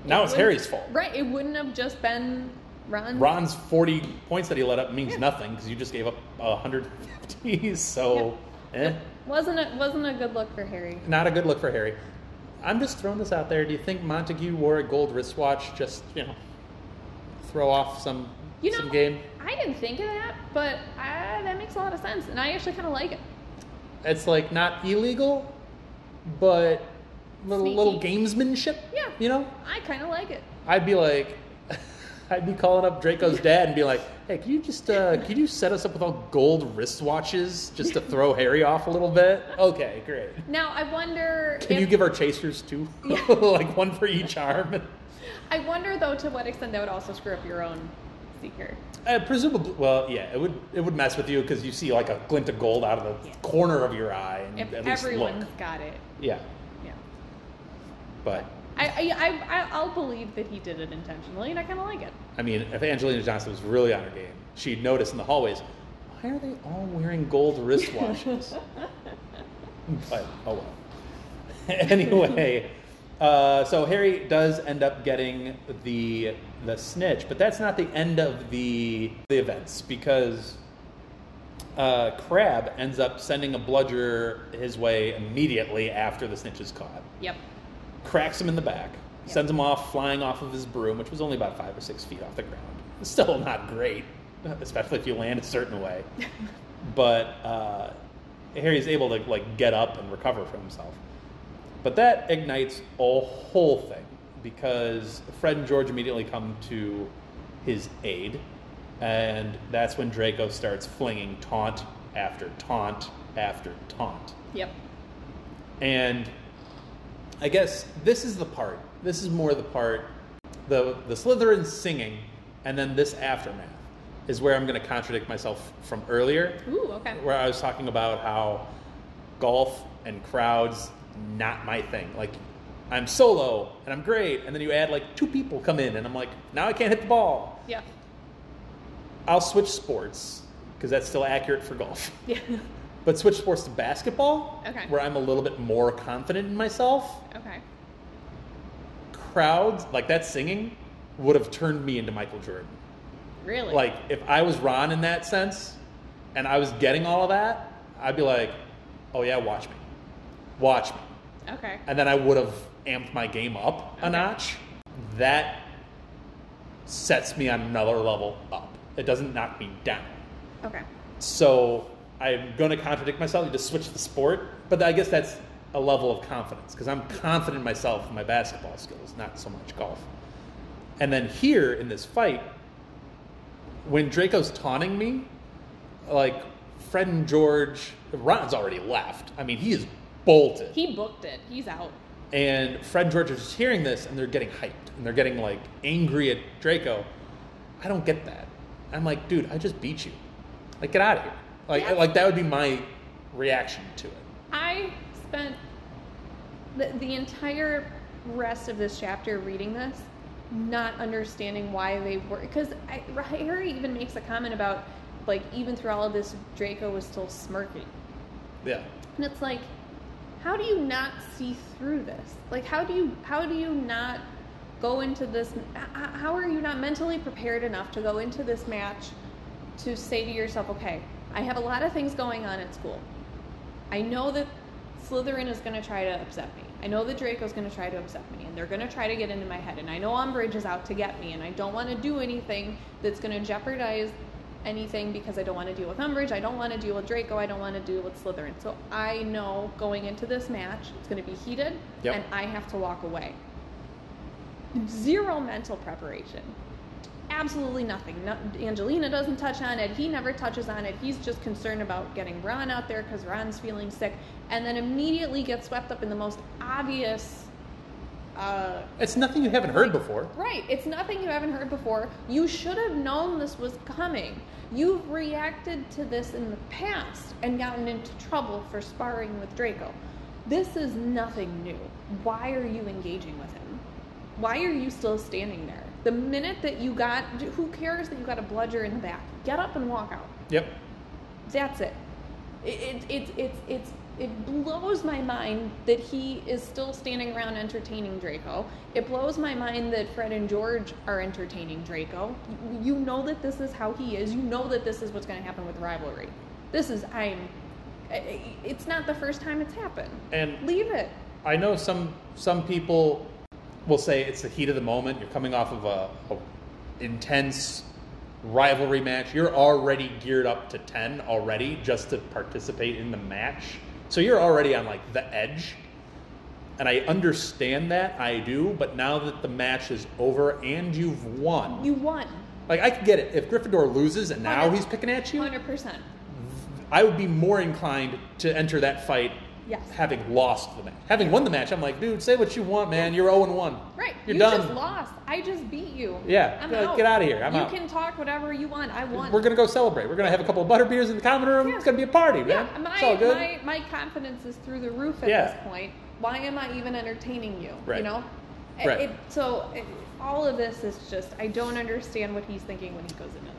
Now it it's Harry's fault. Right, it wouldn't have just been Ron. Ron's 40 points that he let up means Yeah. nothing because you just gave up 150. So, eh, Wasn't it wasn't a good look for Harry. not a good look for Harry. I'm just throwing this out there. Do you think Montague wore a gold wristwatch just, you know, throw off some You know, some game? I didn't think of that, but uh, that makes a lot of sense, and I actually kind of like it. It's like not illegal, but little Sneaky. little gamesmanship. Yeah. You know, I kind of like it. I'd be like, I'd be calling up Draco's dad and be like, "Hey, can you just uh, can you set us up with all gold wristwatches just to throw Harry off a little bit?" Okay, great. Now I wonder. Can if, you give our chasers two, like one for each arm? I wonder though to what extent that would also screw up your own seeker. Uh, presumably, well, yeah, it would it would mess with you because you see like a glint of gold out of the Yeah. corner of your eye, and If at least everyone's look. got it, Yeah, yeah. but I, I, I, I'll believe that he did it intentionally, and I kind of like it. I mean, if Angelina Johnson was really on her game, she'd notice in the hallways, why are they all wearing gold wristwatches? but oh well. anyway, uh, so Harry does end up getting the the snitch, but that's not the end of the the events because uh, Crabbe ends up sending a bludger his way immediately after the snitch is caught Yep. cracks him in the back, sends him off flying off of his broom, which was only about five or six feet off the ground. Still not great, especially if you land a certain way. but uh, Harry's able to like get up and recover from himself. But that ignites a whole thing because Fred and George immediately come to his aid, and that's when Draco starts flinging taunt after taunt after taunt. Yep. And I guess this is the part. This is more the part. The the Slytherin singing, and then this aftermath is where I'm going to contradict myself from earlier, Ooh, okay. where I was talking about how golf and crowds not my thing. Like I'm solo and I'm great, and then you add like two people come in, and I'm like now I can't hit the ball. Yeah. I'll switch sports because that's still accurate for golf. Yeah. But switch sports to basketball, Okay. where I'm a little bit more confident in myself. okay. Crowds like that singing would have turned me into Michael Jordan. Really? Like if I was Ron in that sense, and I was getting all of that, I'd be like, "Oh yeah, watch me, watch me," Okay. and then I would have amped my game up a notch. That sets me on another level up. It doesn't knock me down. Okay. So I'm going to contradict myself. You just switch the sport, but I guess that's a level of confidence because I'm confident in myself in my basketball skills, not so much golf. And then here in this fight, when Draco's taunting me, like Fred and George, Ron's already left. I mean, he is bolted. He booked it. He's out. And Fred and George are just hearing this and they're getting hyped. and they're getting like angry at Draco. I don't get that. I'm like, dude, I just beat you. Like, get out of here. Like, Yeah. like that would be my reaction to it. I spent the, the entire rest of this chapter reading this, not understanding why they were. Because Harry even makes a comment about, like, even through all of this, Draco was still smirking. Yeah. And it's like, how do you not see through this? Like, how do you how do you not go into this? How are you not mentally prepared enough to go into this match to say to yourself, okay, I have a lot of things going on at school. I know that Slytherin is going to try to upset me. I know that Draco's going to try to upset me, and they're going to try to get into my head. And I know Umbridge is out to get me, and I don't want to do anything that's going to jeopardize anything because I don't want to deal with Umbridge. I don't want to deal with Draco. I don't want to deal with Slytherin. So I know going into this match, it's going to be heated, Yep. and I have to walk away. Zero mental preparation. Absolutely nothing. No, Angelina doesn't touch on it. He never touches on it. He's just concerned about getting Ron out there because Ron's feeling sick, and then immediately gets swept up in the most obvious. Uh, It's nothing you haven't heard before. Right. It's nothing you haven't heard before. You should have known this was coming. You've reacted to this in the past and gotten into trouble for sparring with Draco. This is nothing new. Why are you engaging with him? Why are you still standing there? The minute that you got, who cares that you got a bludger in the back? Get up and walk out. Yep. That's it. It, it, it, it, it's, it blows my mind that he is still standing around entertaining Draco. It blows my mind that Fred and George are entertaining Draco. You, know that this is how he is. You know that this is what's going to happen with rivalry. This is, I'm, it's not the first time it's happened. And Leave it. I know some some people will say it's the heat of the moment. You're coming off of a, a intense rivalry match. You're already geared up to ten already just to participate in the match. So you're already on like the edge. And I understand that, I do, but now that the match is over and you've won, You won. like I could get it. If Gryffindor loses and now Hundred- he's picking at you, 100%. I would be more inclined to enter that fight Yes. having lost the match. Having won the match, I'm like, dude, say what you want, man. You're 0 1. Right. You're you done. just lost. I just beat you. Yeah. I'm Get- out. get outta here. I'm you out. can talk whatever you want. I won. We're going to go celebrate. We're going to have a couple of butter beers in the common room. Yeah. It's going to be a party, man. Yeah, my, it's all good. my my confidence is through the roof at Yeah. this point. Why am I even entertaining you? Right. You know. Right. It, so it, all of this is just I don't understand what he's thinking when he goes into this.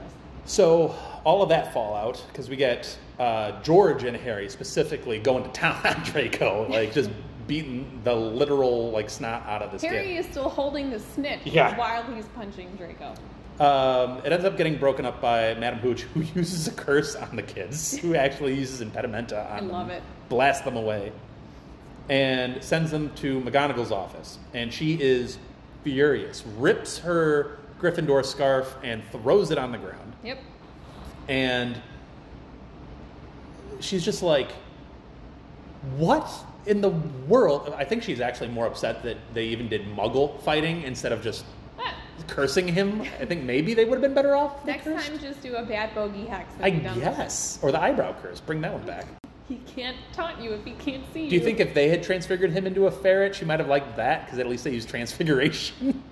So, all of that fallout, because we get uh, George and Harry specifically going to town on Draco, like just beating the literal like snot out of this Harry kid. is still holding the snitch Yeah. while he's punching Draco. Um, it ends up getting broken up by Madame Hooch, who uses a curse on the kids, who actually uses impedimenta on I them, love it. blasts them away, and sends them to McGonagall's office. And she is furious, rips her Gryffindor scarf and throws it on the ground. Yep. And she's just like, what in the world? I think she's actually more upset that they even did muggle fighting instead of just Ah, cursing him. I think maybe they would have been better off. next time, just do a bat-bogey hex. I guess. Or the eyebrow curse. Bring that one back. He can't taunt you if he can't see you. Do you think if they had transfigured him into a ferret, she might have liked that? Because at least they used transfiguration.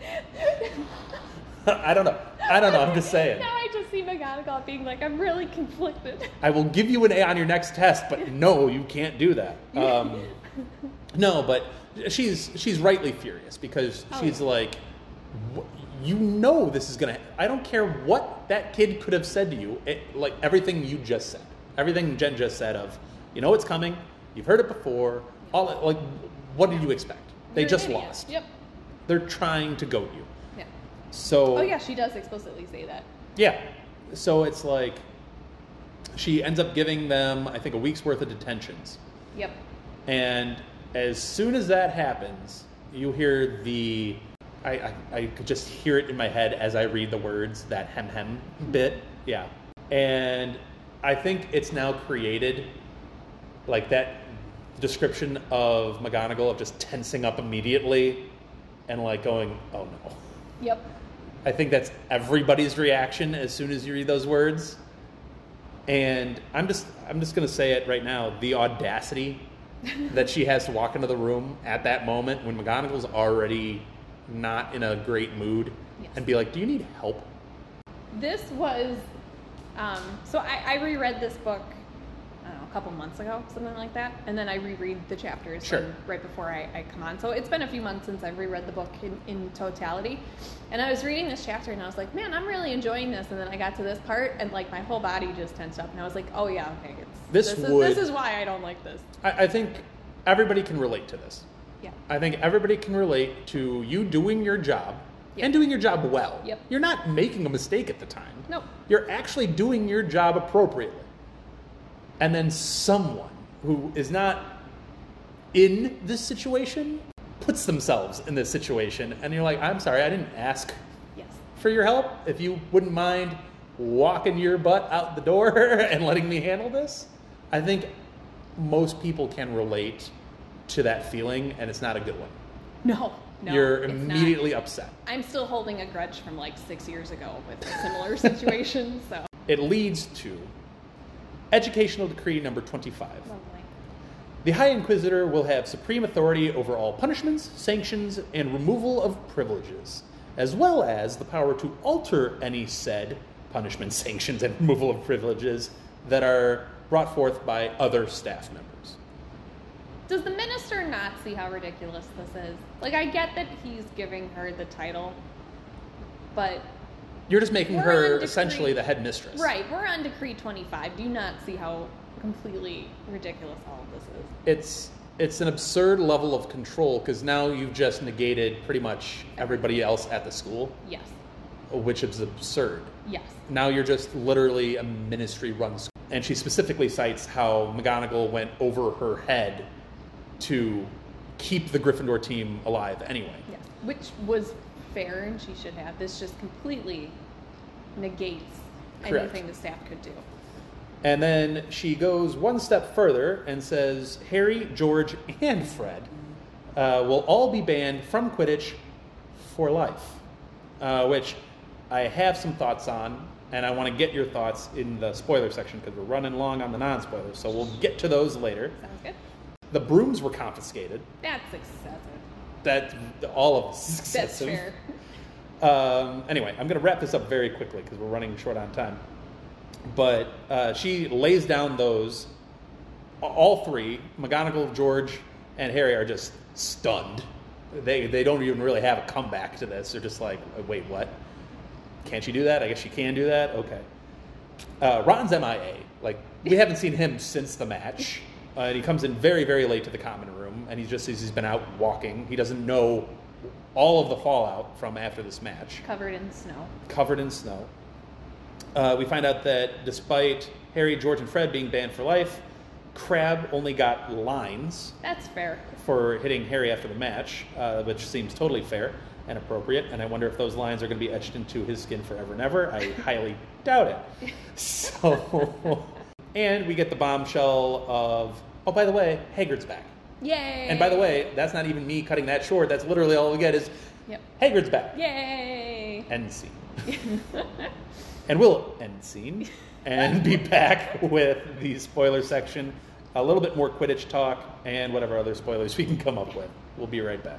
I don't know. I don't know. I'm just saying. Now I just see McGonagall being like, I'm really conflicted. I will give you an A on your next test, but no, you can't do that. Um, no, but she's she's rightly furious because Oh, she's yeah. like, you know, this is gonna. I don't care what that kid could have said to you. It, like everything you just said, everything Jenn just said of, you know, it's coming. You've heard it before. All like, what did you expect? They You're just lost. Yep. They're trying to goat you. So Oh yeah, she does explicitly say that. yeah. So it's like she ends up giving them, I think, a week's worth of detentions. Yep. And as soon as that happens, you hear the. I, I, I could just hear it in my head as I read the words, that hem hem mm-hmm. bit. Yeah. And I think it's now created like that description of McGonagall of just tensing up immediately and like going, oh no. Yep. I think that's everybody's reaction as soon as you read those words. And I'm just I'm just gonna say it right now, the audacity that she has to walk into the room at that moment when McGonagall's already not in a great mood Yes. and be like, "Do you need help?" This was um, so I, I reread this book I don't know, a couple months ago, something like that, and then I reread the chapters Sure. right before I, I come on. So it's been a few months since I've reread the book in, in totality, and I was reading this chapter and I was like, man, I'm really enjoying this. And then I got to this part and like my whole body just tensed up, and I was like, oh yeah, okay, it's This is, would- this is why I don't like this. I, I think everybody can relate to this. Yeah. I think everybody can relate to you doing your job Yep. and doing your job well. Yep. You're not making a mistake at the time. Nope. You're actually doing your job appropriately. And then someone who is not in this situation puts themselves in this situation and you're like, "I'm sorry, I didn't ask Yes. for your help. If you wouldn't mind walking your butt out the door and letting me handle this, I think most people can relate to that feeling, and it's not a good one. No. No. You're it's not. immediately upset. I'm still holding a grudge from like six years ago with a similar situation. So It leads to Educational Decree number 25. lovely. The High Inquisitor will have supreme authority over all punishments, sanctions, and removal of privileges, as well as the power to alter any said punishments, sanctions, and removal of privileges that are brought forth by other staff members. Does the minister not see how ridiculous this is? Like, I get that he's giving her the title, but You're just making We're her decree- essentially the head mistress. right, we're on decree 25. Do you not see how completely ridiculous all of this is? It's it's an absurd level of control because now you've just negated pretty much everybody else at the school, Yes, which is absurd. yes, Now you're just literally a ministry run school. And she specifically cites how McGonagall went over her head to keep the Gryffindor team alive anyway. yes. Which was fair, and she should have. This just completely negates Correct. anything the staff could do. And then she goes one step further and says Harry, George, and Fred uh, will all be banned from Quidditch for life, uh, which I have some thoughts on, and I want to get your thoughts in the spoiler section because we're running long on the non spoilers, so we'll get to those later. Sounds good. The brooms were confiscated. That's excessive. That all of is That's fair. Um, anyway, I'm going to wrap this up very quickly because we're running short on time. But uh, she lays down those. All three, McGonagall, George, and Harry, are just stunned. They, they don't even really have a comeback to this. They're just like, wait, what? Can't she do that? I guess she can do that? Okay. Uh, Ron's MIA. Like, we haven't seen him since the match. Uh, and he comes in very, very late to the common room, and he just says he's been out walking. He doesn't know all of the fallout from after this match Covered in snow. covered in snow. Uh, we find out that despite Harry, George, and Fred being banned for life, Crabbe only got lines That's fair. for hitting Harry after the match, uh, which seems totally fair and appropriate. And I wonder if those lines are going to be etched into his skin forever and ever. I highly doubt it. So, and we get the bombshell of, oh, by the way, Hagrid's back. Yay! And by the way, that's not even me cutting that short. That's literally all we get is Yep. Hagrid's back. Yay! end scene. and we'll end scene and be back with the spoiler section, a little bit more Quidditch talk, and whatever other spoilers we can come up with. We'll be right back.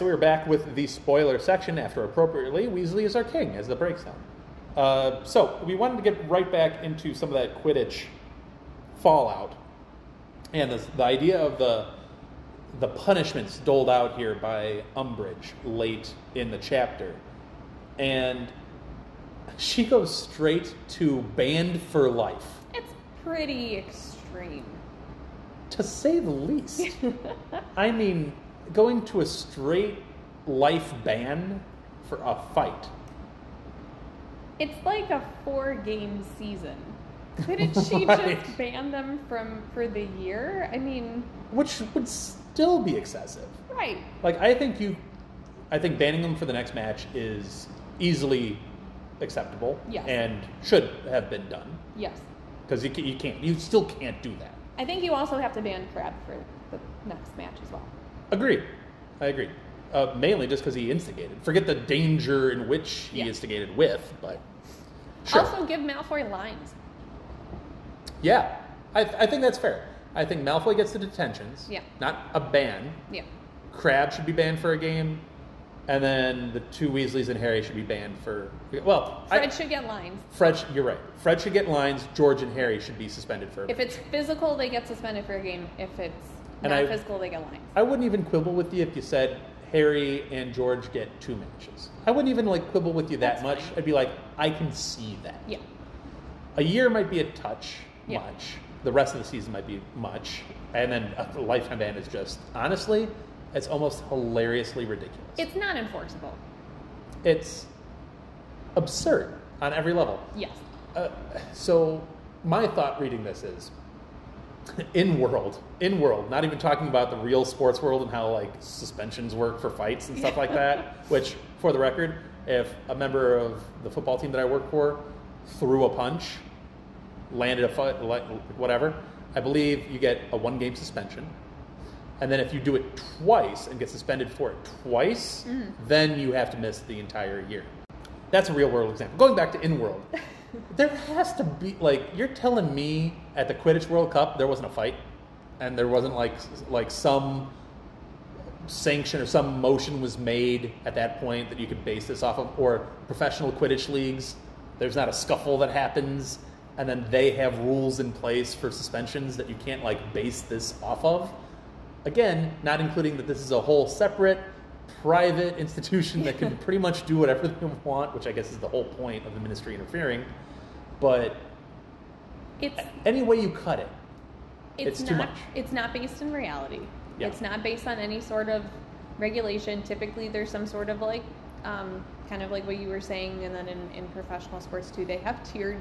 So we're back with the spoiler section after appropriately, Weasley is our king as the breaks down. Uh, so we wanted to get right back into some of that Quidditch fallout and the, the idea of the the punishments doled out here by Umbridge late in the chapter, and she goes straight to banned for life, It's pretty extreme. to say the least. I mean, going to a straight life ban for a fight. It's like a four game season. Couldn't she Right. just ban them from for the year? I mean, which would still be excessive. Right. Like I think you, I think banning them for the next match is easily acceptable Yes. and should have been done Yes. because you, you can't, you still can't do that. I think you also have to ban Crabbe for the next match as well. Agreed. I agree. Uh, mainly just because he instigated. Forget the danger in which he Yeah. instigated with, but sure. Also, give Malfoy lines. yeah, I, I think that's fair. I think Malfoy gets the detentions. Yeah. Not a ban. Yeah. Crabbe should be banned for a game, and then the two Weasleys and Harry should be banned for. Well, Fred I, should get lines. Fred, you're right. Fred should get lines. George and Harry should be suspended for. A If it's physical, they get suspended for a game. If it's And not I- physical, they get lines. I wouldn't even quibble with you if you said Harry and George get two matches. I wouldn't even like quibble with you that That's much. fine. I'd be like, I can see that. Yeah. A year might be a touch Yeah. much. The rest of the season might be much, and then a lifetime ban is just honestly, it's almost hilariously ridiculous. It's not enforceable. it's absurd on every level. Yes. Uh, so my thought reading this is in world in world not even talking about the real sports world and how like suspensions work for fights and stuff like that which for the record if a member of the football team that i work for threw a punch landed a like whatever i believe you get a one game suspension. And then if you do it twice and get suspended for it twice mm. then you have to miss the entire year. That's a real world example. Going back to in world there has to be like you're telling me at the Quidditch World Cup there wasn't a fight, and there wasn't like like some sanction or some motion was made at that point that you could base this off of, or professional Quidditch leagues. There's not a scuffle that happens, and then they have rules in place for suspensions that you can't like base this off of. Again, not including that this is a whole separate private institution that can pretty much do whatever they want, which I guess is the whole point of the ministry interfering. But It's any way you cut it, it's, It's too not much. it's not based in reality. Yeah. It's not based on any sort of regulation. Typically, there's some sort of like, um, kind of like what you were saying, and then in, in professional sports too, they have tiered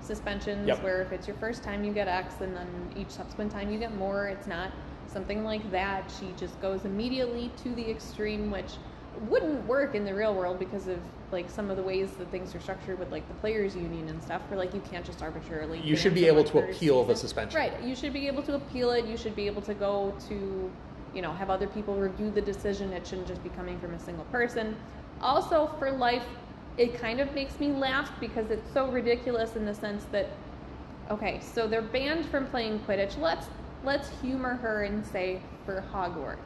suspensions Yep. where if it's your first time you get X, and then each subsequent time you get more. It's not something like that. She just goes immediately to the extreme, which wouldn't work in the real world because of like some of the ways that things are structured with like the players union and stuff where like you can't just arbitrarily You should be able to appeal the suspension. right you should be able to appeal it you should be able to go to you know have other people review the decision it shouldn't just be coming from a single person also for life it kind of makes me laugh because it's so ridiculous in the sense that okay so they're banned from playing quidditch let's let's humor her and say for hogwarts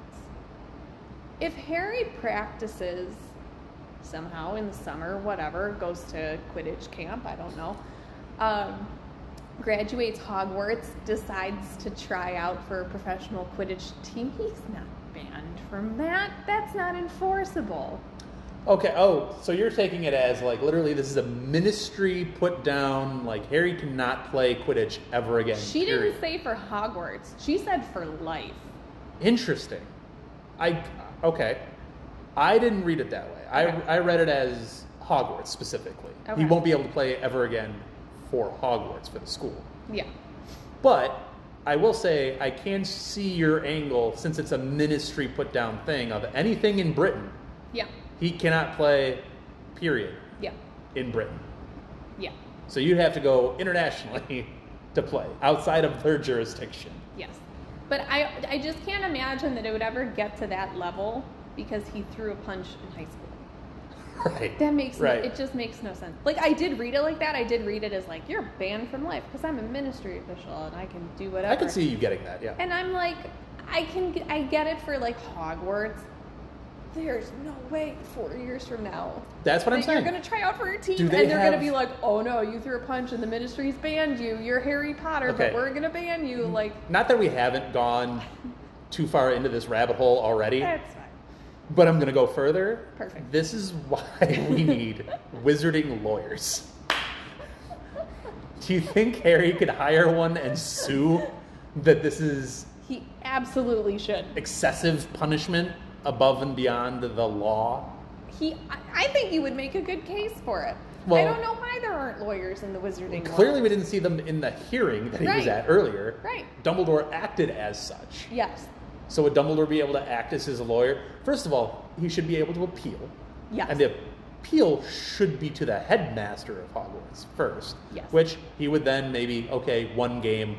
if harry practices somehow in the summer whatever goes to quidditch camp i don't know um, graduates Hogwarts, decides to try out for a professional Quidditch team, he's not banned from that. That's not enforceable. Okay. Oh, so you're taking it as like literally this is a ministry put down. Like Harry cannot play Quidditch ever again. She period. didn't say for Hogwarts. She said for life. Interesting. I okay. I didn't read it that way. Okay. I I read it as Hogwarts specifically. Okay. He won't be able to play ever again for Hogwarts for the school. Yeah. But I will say I can see your angle since it's a ministry put down thing of anything in Britain. Yeah. He cannot play. Period. Yeah. In Britain. Yeah. So you'd have to go internationally to play outside of their jurisdiction. Yes. But I I just can't imagine that it would ever get to that level because he threw a punch in high school. Right. That makes right. no, it just makes no sense. Like I did read it like that. I did read it as like you're banned from life because I'm a ministry official and I can do whatever. I can see you getting that. Yeah. And I'm like, I can I get it for like Hogwarts. There's no way four years from now That's what I'm saying. you're gonna try out for a team and they they're gonna be like, oh no, you threw a punch and the ministry's banned you. You're Harry Potter, Okay. but we're gonna ban you. Like Not that we haven't gone too far into this rabbit hole already, that's fine. but I'm going to go further. Perfect. This is why we need wizarding lawyers. Do you think Harry could hire one and sue that this is He absolutely should. excessive punishment above and beyond the law? He, I, think you would make a good case for it. I don't know why there aren't lawyers in the wizarding world. Clearly, we didn't see them in the hearing that he was at earlier. Right. Dumbledore acted as such. Yes. So would Dumbledore be able to act as his lawyer? First of all, he should be able to appeal. Yes. And the appeal should be to the headmaster of Hogwarts first. Yes. Which he would then maybe, okay, one game,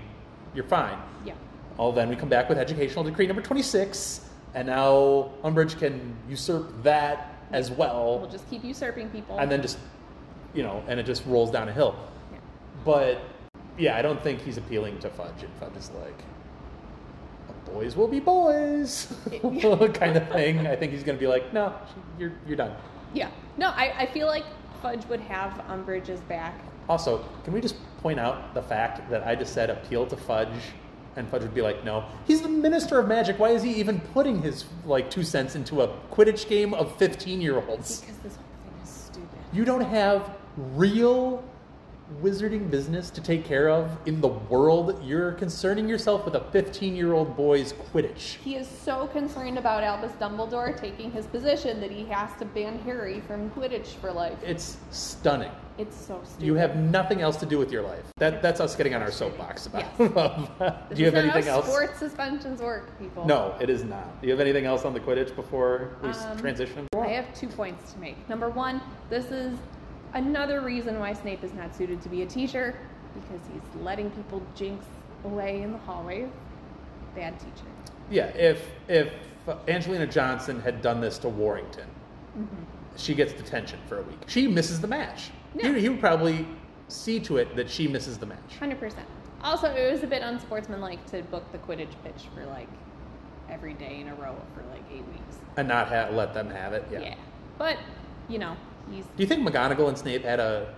you're fine. Yeah. Well, then we come back with Educational Decree number 26, and now Umbridge can usurp that as well, We'll just keep usurping people. and then just, you know, and it just rolls down a hill. Yeah. But yeah, I don't think he's appealing to Fudge, and Fudge is like, boys will be boys, kind of thing. I think he's going to be like, no, you're you're done. Yeah. No, I, I feel like Fudge would have Umbridge's back. Also, can we just point out the fact that I just said appeal to Fudge, and Fudge would be like, no, he's the Minister of Magic. Why is he even putting his like two cents into a Quidditch game of fifteen year olds? Because this whole thing is stupid. You don't have real wizarding business to take care of in the world. You're concerning yourself with a 15 year old boy's Quidditch. He is so concerned about Albus Dumbledore taking his position that he has to ban Harry from Quidditch for life. It's stunning. It's so stupid. You have nothing else to do with your life. That, that's us getting on our soapbox about. do This you have anything how else? Sports suspensions work, people. No, it is not. Do you have anything else on the Quidditch before we Um, transition? I have two points to make. Number one, this is another reason why Snape is not suited to be a teacher because he's letting people jinx away in the hallways. Bad teacher. Yeah, if if Angelina Johnson had done this to Warrington, mm-hmm. she gets detention for a week. She misses the match. Yeah. He, he would probably see to it that she misses the match. 100%. Also, it was a bit unsportsmanlike to book the Quidditch pitch for like every day in a row for like eight weeks. And not ha- let them have it. Yeah. Yeah. But, you know, Do you think McGonagall and Snape had a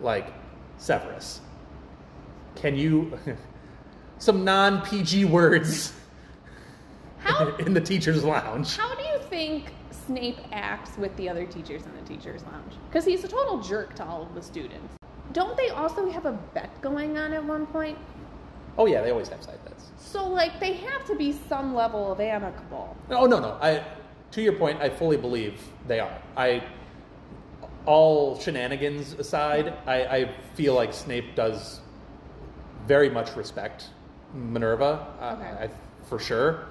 like Severus? Can you some non PG words How, in the teachers' lounge? how do you think Snape acts with the other teachers in the teachers' lounge? Because he's a total jerk to all of the students. Don't they also have a bet going on at one point? Oh yeah, they always have side bets. So, like, they have to be some level of amicable. Oh no, no. I to your point, I fully believe they are. I all shenanigans aside, I, I feel like Snape does very much respect Minerva, uh, Okay. I, for sure.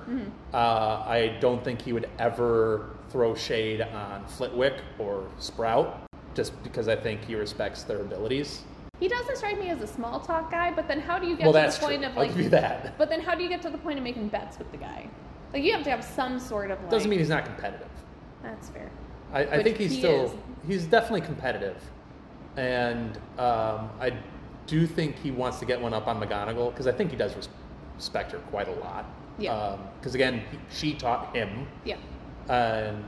Uh, I don't think he would ever throw shade on Flitwick or Sprout, just because I think he respects their abilities. He doesn't strike me as a small talk guy, but then how do you get Well, to the point true. of I'll like. give you that. But then how do you get to the point of making bets with the guy? Like, you have to have some sort of like. Doesn't mean he's not competitive. That's fair. I, I think he's he still is. he's definitely competitive, and um, I do think he wants to get one up on McGonagall because I think he does respect her quite a lot. Yeah. Because again, he, she taught him, Yeah. and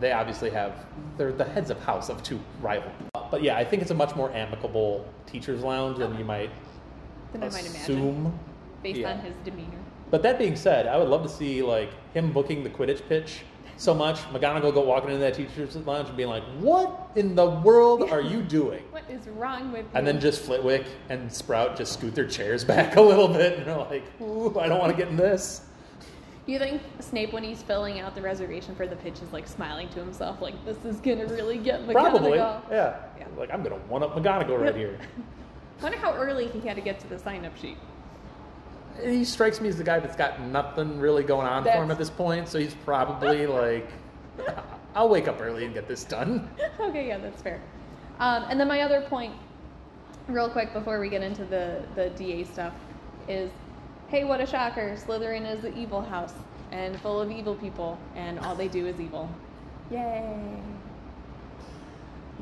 they obviously have they're the heads of house of two rival. But yeah, I think it's a much more amicable teachers' lounge than you might Then I might imagine. assume. Based Yeah. on his demeanor. But that being said, I would love to see like him booking the Quidditch pitch so much. McGonagall go walking into that teacher's lounge and being like, "What in the world are you doing?" What is wrong with And you? then just Flitwick and Sprout just scoot their chairs back a little bit, and they're like, "Ooh, I don't want to get in this." Do you think Snape, when he's filling out the reservation for the pitch, is like smiling to himself, like this is gonna really get McGonagall? Probably, yeah. Yeah. Like I'm gonna one up McGonagall right here. Wonder how early he had to get to the sign-up sheet. He strikes me as the guy that's got nothing really going on for him at this point, so he's probably like, "I'll wake up early and get this done." okay, yeah, that's fair. Um, and then my other point, real quick before we get into the the DA stuff, is, hey, what a shocker! Slytherin is the evil house and full of evil people, and all they do is evil. Yay!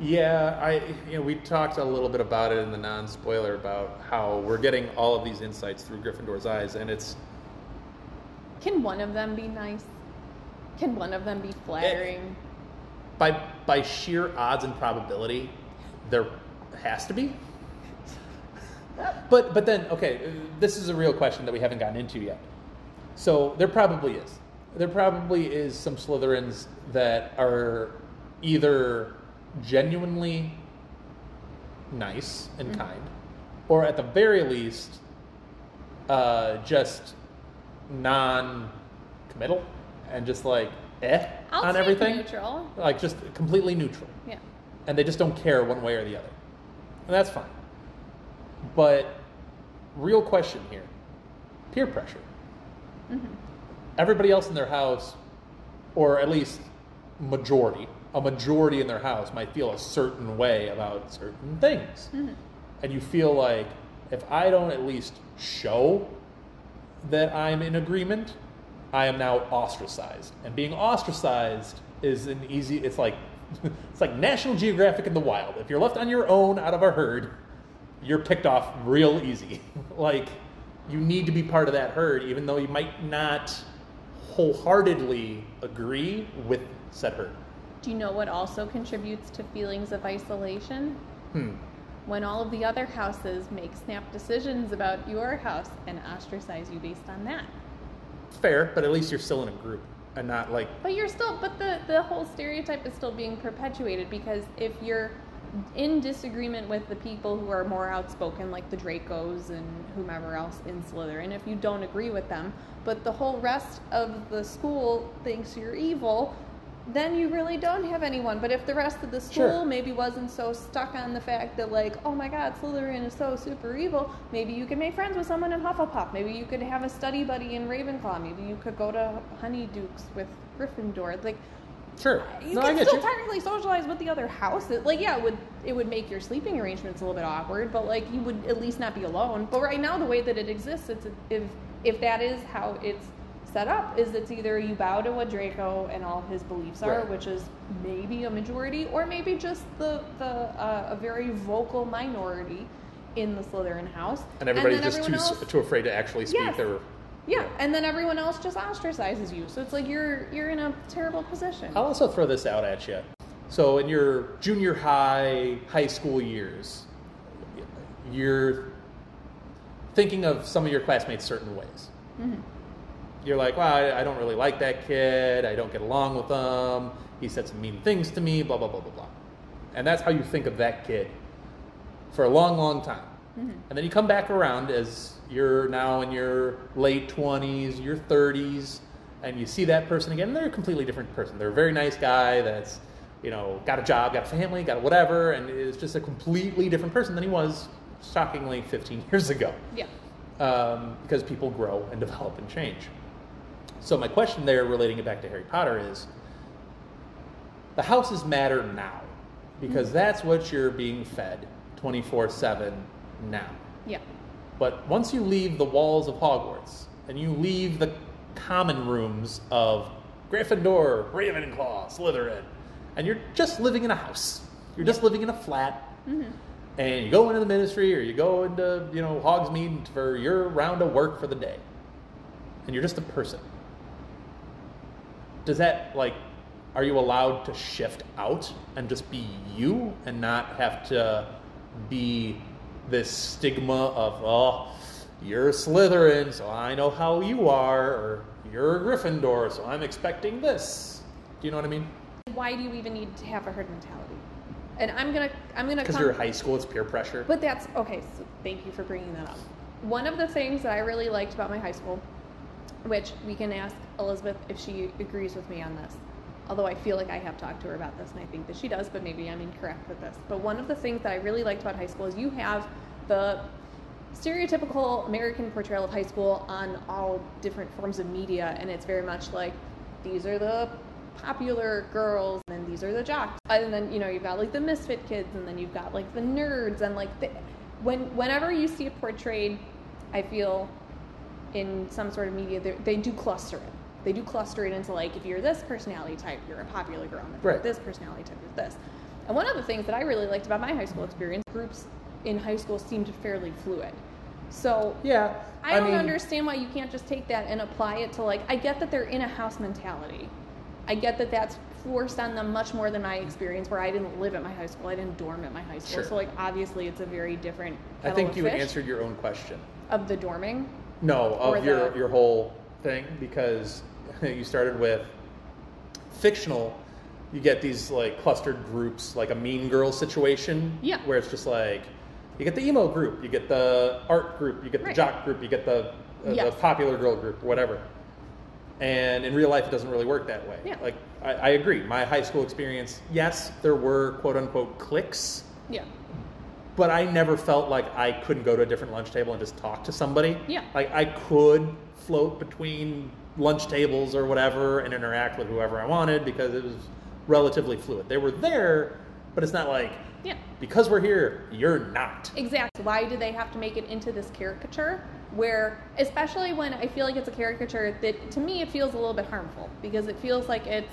Yeah, I you know we talked a little bit about it in the non-spoiler about how we're getting all of these insights through Gryffindor's eyes, and it's Can one of them be nice? Can one of them be flattering? Eh, by by sheer odds and probability, there has to be. But but then okay, this is a real question that we haven't gotten into yet. So there probably is. There probably is some Slytherins that are either genuinely nice and kind, or at the very least, uh, just non-committal and just like eh I'll on everything, neutral. like just completely neutral Yeah. and they just don't care one way or the other. And that's fine. But real question here. Peer pressure. everybody else in their house, or at least majority, a majority in their house might feel a certain way about certain things. Mm-hmm. And you feel like if I don't at least show that I'm in agreement, I am now ostracized. And being ostracized is an easy it's like it's like National Geographic in the wild. If you're left on your own out of a herd, you're picked off real easy. like you need to be part of that herd even though you might not wholeheartedly agree with said herd. Do you know what also contributes to feelings of isolation? Hmm. When all of the other houses make snap decisions about your house and ostracize you based on that. Fair, but at least you're still in a group and not like But you're still, but the, the whole stereotype is still being perpetuated because if you're in disagreement with the people who are more outspoken, like the Dracos and whomever else in Slytherin, if you don't agree with them, but the whole rest of the school thinks you're evil, then you really don't have anyone. But if the rest of the school Sure. maybe wasn't so stuck on the fact that, like, oh my god, Slytherin is so super evil, maybe you could make friends with someone in Hufflepuff. Maybe you could have a study buddy in Ravenclaw. Maybe you could go to Honeydukes with Gryffindor. Like, sure. you no, I can still you. technically socialize with the other house. It, like, yeah, it would it would make your sleeping arrangements a little bit awkward, but like you would at least not be alone. But right now, the way that it exists, it's if if that is how it's set up, is it's either you bow to what Draco and all his beliefs are, Right. which is maybe a majority, or maybe just the the uh, a very vocal minority in the Slytherin house, And everybody's then just too else- too afraid to actually speak Yes. their yeah, and then everyone else just ostracizes you. So it's like you're you're in a terrible position. I'll also throw this out at you. So in your junior high, high school years, you're thinking of some of your classmates certain ways. You're like, well, I, I don't really like that kid. I don't get along with him. He said some mean things to me. Blah blah blah blah blah. And that's how you think of that kid for a long, long time. And then you come back around as you're now in your late 20s, your 30s, and you see that person again. And they're a completely different person. They're a very nice guy that's, you know, got a job, got a family, got whatever, and is just a completely different person than he was, shockingly, 15 years ago. yeah. Um, because people grow and develop and change. So my question there, relating it back to Harry Potter, is the houses matter now because mm-hmm. that's what you're being fed 24/7 now. Yeah. But once you leave the walls of Hogwarts and you leave the common rooms of Gryffindor, Ravenclaw, Slytherin, and you're just living in a house, you're just living in a flat, mm-hmm. and you go into the ministry or you go into you know Hogsmeade for your round of work for the day, and you're just a person. Does that like, are you allowed to shift out and just be you and not have to be this stigma of oh, you're a Slytherin, so I know how you are, or you're a Gryffindor, so I'm expecting this. Do you know what I mean? Why do you even need to have a herd mentality? And I'm gonna I'm gonna Because you're high school, it's peer pressure. But that's okay. So thank you for bringing that up. One of the things that I really liked about my high school, which we can ask Elizabeth if she agrees with me on this, although I feel like I have talked to her about this and I think that she does, but maybe I'm incorrect with this. But one of the things that I really liked about high school is you have the stereotypical American portrayal of high school on all different forms of media, and it's very much like these are the popular girls, and these are the jocks, and then you know you've got like the misfit kids, and then you've got like the nerds, and like the, when whenever you see it portrayed, I feel in some sort of media they- they do cluster it. They do cluster it into like if you're this personality type, you're a popular girl, and if you're Right. this personality type, you're this. And one of the things that I really liked about my high school experience, groups in high school seemed fairly fluid. So yeah, I don't mean, understand why you can't just take that and apply it to like I get that they're in a house mentality. I get that that's forced on them much more than my experience where I didn't live at my high school. I didn't dorm at my high school. Sure. So like obviously it's a very different I think you answered your own question. of the dorming. No, of your the- your whole thing because you started with fictional. You get these like clustered groups, like a Mean Girl situation, Yeah. where it's just like you get the emo group, you get the art group, you get the Right. jock group, you get the uh, the popular girl group, or whatever. And in real life, it doesn't really work that way. Yeah. Like I, I agree. My high school experience, yes, there were quote unquote cliques, Yeah. But I never felt like I couldn't go to a different lunch table and just talk to somebody. Yeah. Like I could float between lunch tables or whatever and interact with whoever I wanted because it was relatively fluid. They were there, but it's not like Yeah. because we're here, you're not. Exactly. Why do they have to make it into this caricature? Where, especially when I feel like it's a caricature that, to me, it feels a little bit harmful because it feels like it's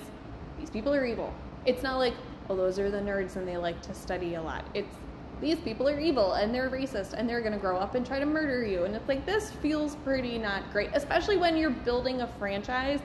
these people are evil. It's not like, oh, those are the nerds and they like to study a lot. It's these people are evil and they're racist and they're going to grow up and try to murder you. And it's like, this feels pretty not great, especially when you're building a franchise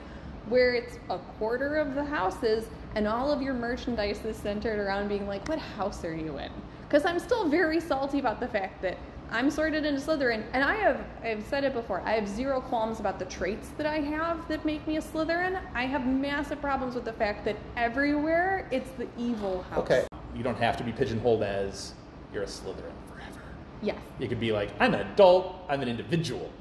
where it's a quarter of the houses and all of your merchandise is centered around being like, what house are you in? Because I'm still very salty about the fact that I'm sorted into Slytherin, and I have I've said it before. I have zero qualms about the traits that I have that make me a Slytherin. I have massive problems with the fact that everywhere it's the evil house. Okay. You don't have to be pigeonholed as you're a Slytherin forever. Yes. You could be like, I'm an adult, I'm an individual.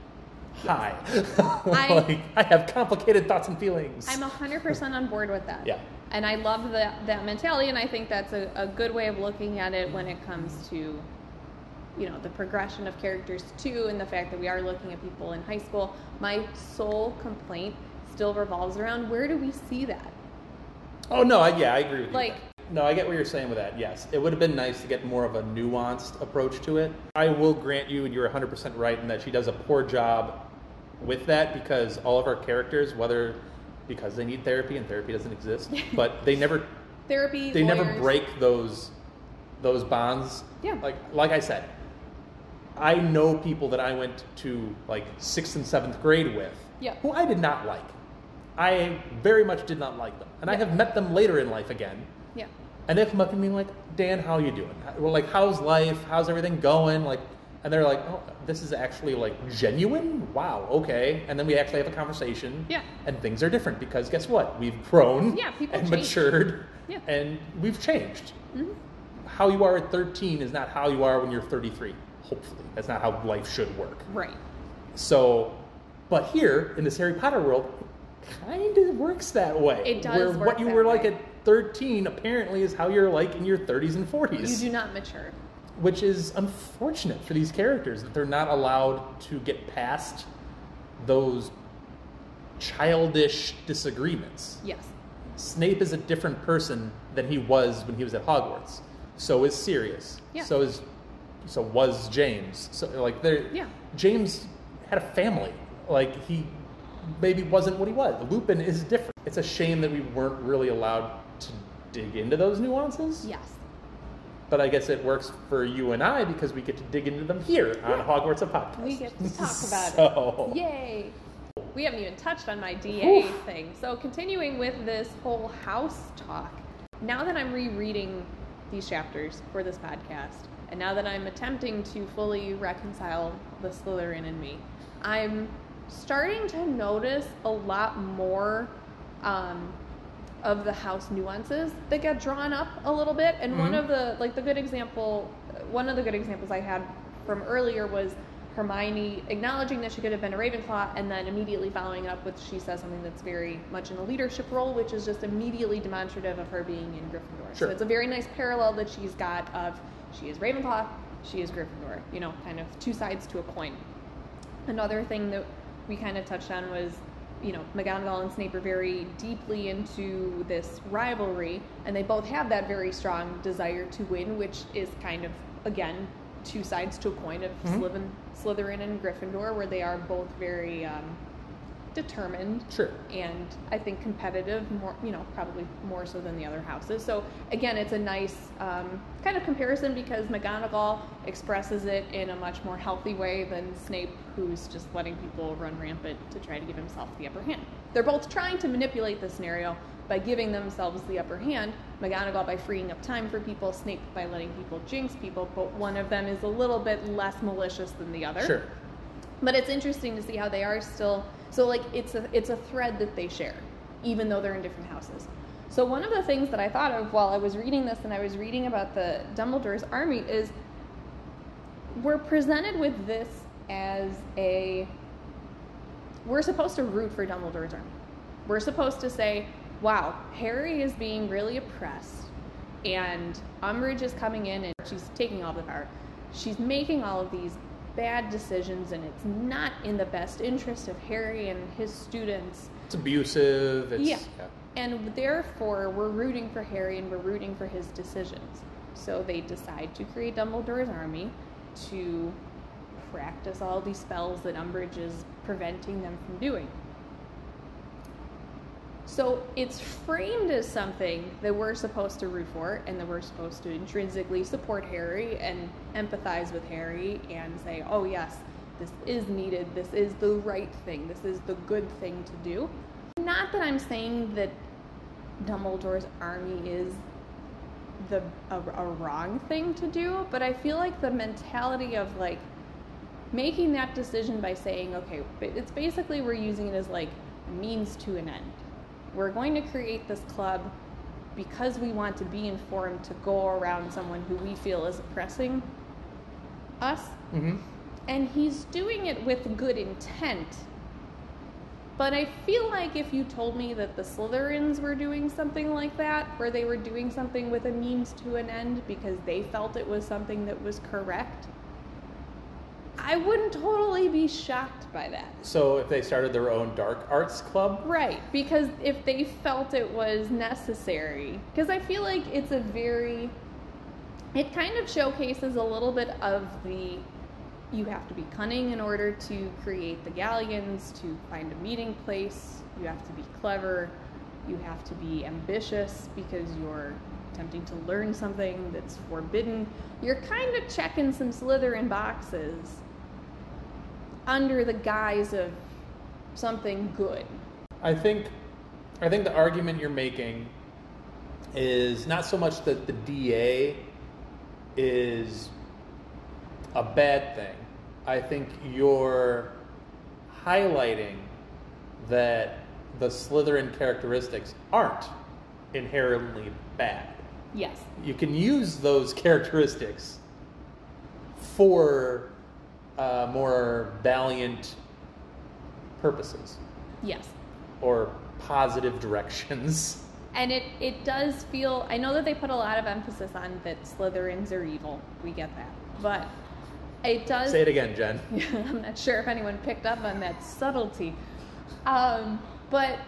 Hi. I- like, I have complicated thoughts and feelings. I'm 100% on board with that. Yeah. And I love that, that mentality, and I think that's a, a good way of looking at it when it comes to, you know, the progression of characters too, and the fact that we are looking at people in high school. My sole complaint still revolves around where do we see that? Oh no, I, yeah, I agree with you. Like- no, I get what you're saying with that. Yes, it would have been nice to get more of a nuanced approach to it. I will grant you, and you're 100% right in that she does a poor job with that because all of our characters, whether because they need therapy and therapy doesn't exist, but they never Therapy, they never break those those bonds. Yeah. Like like I said, I know people that I went to like sixth and seventh grade with, Yeah. who I did not like. I very much did not like them, and I have met them later in life again, Yeah. and they come up to me like, "Dan, how you doing? Well, like, how's life? How's everything going?" Like, and they're like, "Oh, this is actually like genuine. Wow, okay." And then we actually have a conversation. Yeah. And things are different because guess what? We've grown. Yeah, people and change. matured. Yeah. And we've changed. Mm-hmm. How you are at 13 is not how you are when you're 33. Hopefully, that's not how life should work. Right. So, but here in this Harry Potter world, kind of works that way. It does Where what you were like at 13 apparently is how you're like in your 30s and 40s, You do not mature. which is unfortunate for these characters that they're not allowed to get past those childish disagreements. Yes. Snape is a different person than he was when he was at Hogwarts. So is Sirius. Yeah. So is so was James. So like there Yeah. James had a family. Like he maybe wasn't what he was. Lupin is different. It's a shame that we weren't really allowed to dig into those nuances. Yes. But I guess it works for you and I because we get to dig into them here on Hogwarts a podcast. We get to talk about So- it. Yay! We haven't even touched on my DA thing. So, continuing with this whole house talk, now that I'm rereading these chapters for this podcast, and now that I'm attempting to fully reconcile the Slytherin in me, I'm starting to notice a lot more um, of the house nuances that get drawn up a little bit. And one of the like the good example, one of the good examples I had from earlier was Hermione acknowledging that she could have been a Ravenclaw, and then immediately following it up with she says something that's very much in a leadership role, which is just immediately demonstrative of her being in Gryffindor. So it's a very nice parallel that she's got of she is Ravenclaw, she is Gryffindor. You know, kind of two sides to a coin. Another thing that we kind of touched on was, you know, McGonagall and Snape are very deeply into this rivalry, and they both have that very strong desire to win, which is kind of, again, two sides to a coin of Slytherin, Slytherin and Gryffindor, where they are both very um, determined Sure. and I think competitive more, you know, probably more so than the other houses. So again, it's a nice um, kind of comparison because McGonagall expresses it in a much more healthy way than Snape, who's just letting people run rampant to try to give himself the upper hand. They're both trying to manipulate the scenario by giving themselves the upper hand. McGonagall by freeing up time for people, Snape by letting people jinx people, but one of them is a little bit less malicious than the other Sure. but it's interesting to see how they are still so like it's a it's a thread that they share even though they're in different houses. So one of the things that i thought of while i was reading this and i was reading about the dumbledore's army is we're presented with this as a we're supposed to root for dumbledore's army. We're supposed to say wow harry is being really oppressed and umbridge is coming in and she's taking all the power. She's making all of these bad decisions, and it's not in the best interest of Harry and his students. It's abusive. It's, Yeah. And therefore, we're rooting for Harry and we're rooting for his decisions. So they decide to create Dumbledore's army to practice all these spells that Umbridge is preventing them from doing. So it's framed as something that we're supposed to root for and that we're supposed to intrinsically support Harry and empathize with Harry and say, oh, yes, this is needed, this is the right thing, this is the good thing to do. Not that I'm saying that Dumbledore's army is the a, a wrong thing to do, but I feel like the mentality of like making that decision by saying, okay, it's basically we're using it as like means to an end. We're going to create this club because we want to be informed to go around someone who we feel is oppressing us. hmm And he's doing it with good intent. But I feel like if you told me that the Slytherins were doing something like that, where they were doing something with a means to an end because they felt it was something that was correct, I wouldn't totally be shocked by that. So if they started their own dark arts club, Right, because if they felt it was necessary, because I feel like it's a very, it kind of showcases a little bit of the, you have to be cunning in order to create the galleons, to find a meeting place, you have to be clever, you have to be ambitious because you're attempting to learn something that's forbidden. You're kind of checking some Slytherin boxes under the guise of something good. I think I think the argument you're making is not so much that the DA is a bad thing. I think you're highlighting that the Slytherin characteristics aren't inherently bad. Yes. You can use those characteristics for uh, more valiant purposes Yes. or positive directions. And it, it does feel, I know that they put a lot of emphasis on that Slytherins are evil. We get that. But it does. Say it again, Jenn. I'm not sure if anyone picked up on that subtlety. Um, but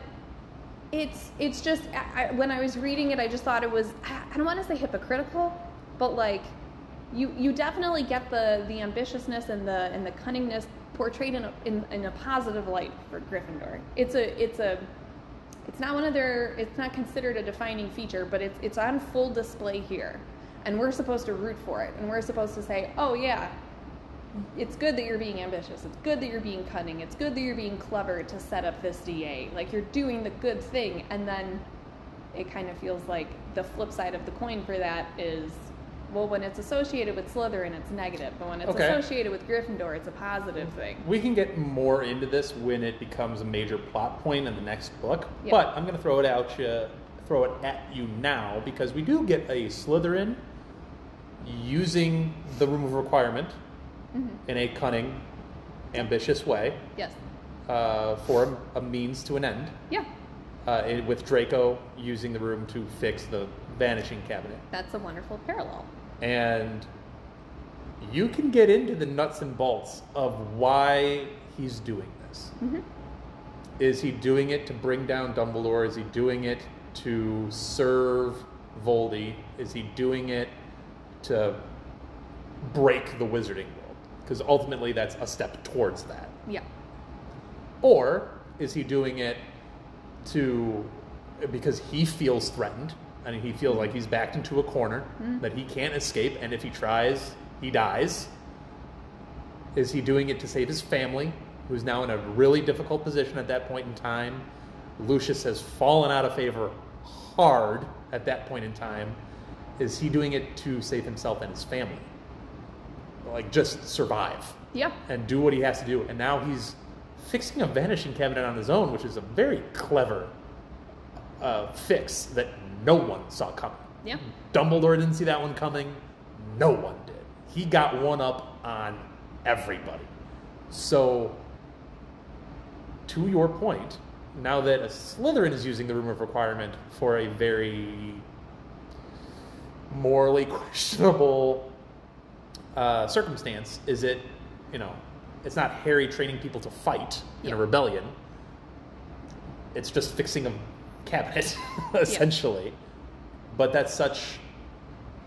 it's it's just I, I, when I was reading it, I just thought it was I I don't want to say hypocritical, but like you you definitely get the the ambitiousness and the and the cunningness portrayed in a, in, in a positive light for Gryffindor. It's a it's a it's not one of their it's not considered a defining feature, but it's it's on full display here. And we're supposed to root for it. And we're supposed to say, "Oh yeah, it's good that you're being ambitious. It's good that you're being cunning. It's good that you're being clever to set up this DA. Like you're doing the good thing." And then it kind of feels like the flip side of the coin for that is well, when it's associated with Slytherin, it's negative, but when it's Okay. associated with Gryffindor, it's a positive thing. We can get more into this when it becomes a major plot point in the next book. Yeah. But I'm going to throw it out you, throw it at you now because we do get a Slytherin using the room of requirement Mm-hmm. in a cunning, ambitious way Yes. uh, for a, a means to an end. Yeah. Uh, it- with Draco using the room to fix the vanishing cabinet. That's a wonderful parallel. And you can get into the nuts and bolts of why he's doing this. Mm-hmm. Is he doing it to bring down Dumbledore? Is he doing it to serve Voldy? Is he doing it to break the wizarding world? Because ultimately, that's a step towards that. Yeah. Or is he doing it to because he feels threatened and he feels like he's backed into a corner that he can't escape and if he tries, he dies? Is he doing it to save his family, who's now in a really difficult position at that point in time? Lucius has fallen out of favor hard at that point in time. Is he doing it to save himself and his family? Like just survive Yeah. and do what he has to do. And now he's fixing a vanishing cabinet on his own, which is a very clever uh, fix that no one saw coming. Yeah. Dumbledore didn't see that one coming. No one did. He got one up on everybody. So, to your point, now that a Slytherin is using the room of requirement for a very morally questionable uh, circumstance is it, you know, it's not Harry training people to fight in a rebellion. It's just fixing a cabinet, essentially. But that's such.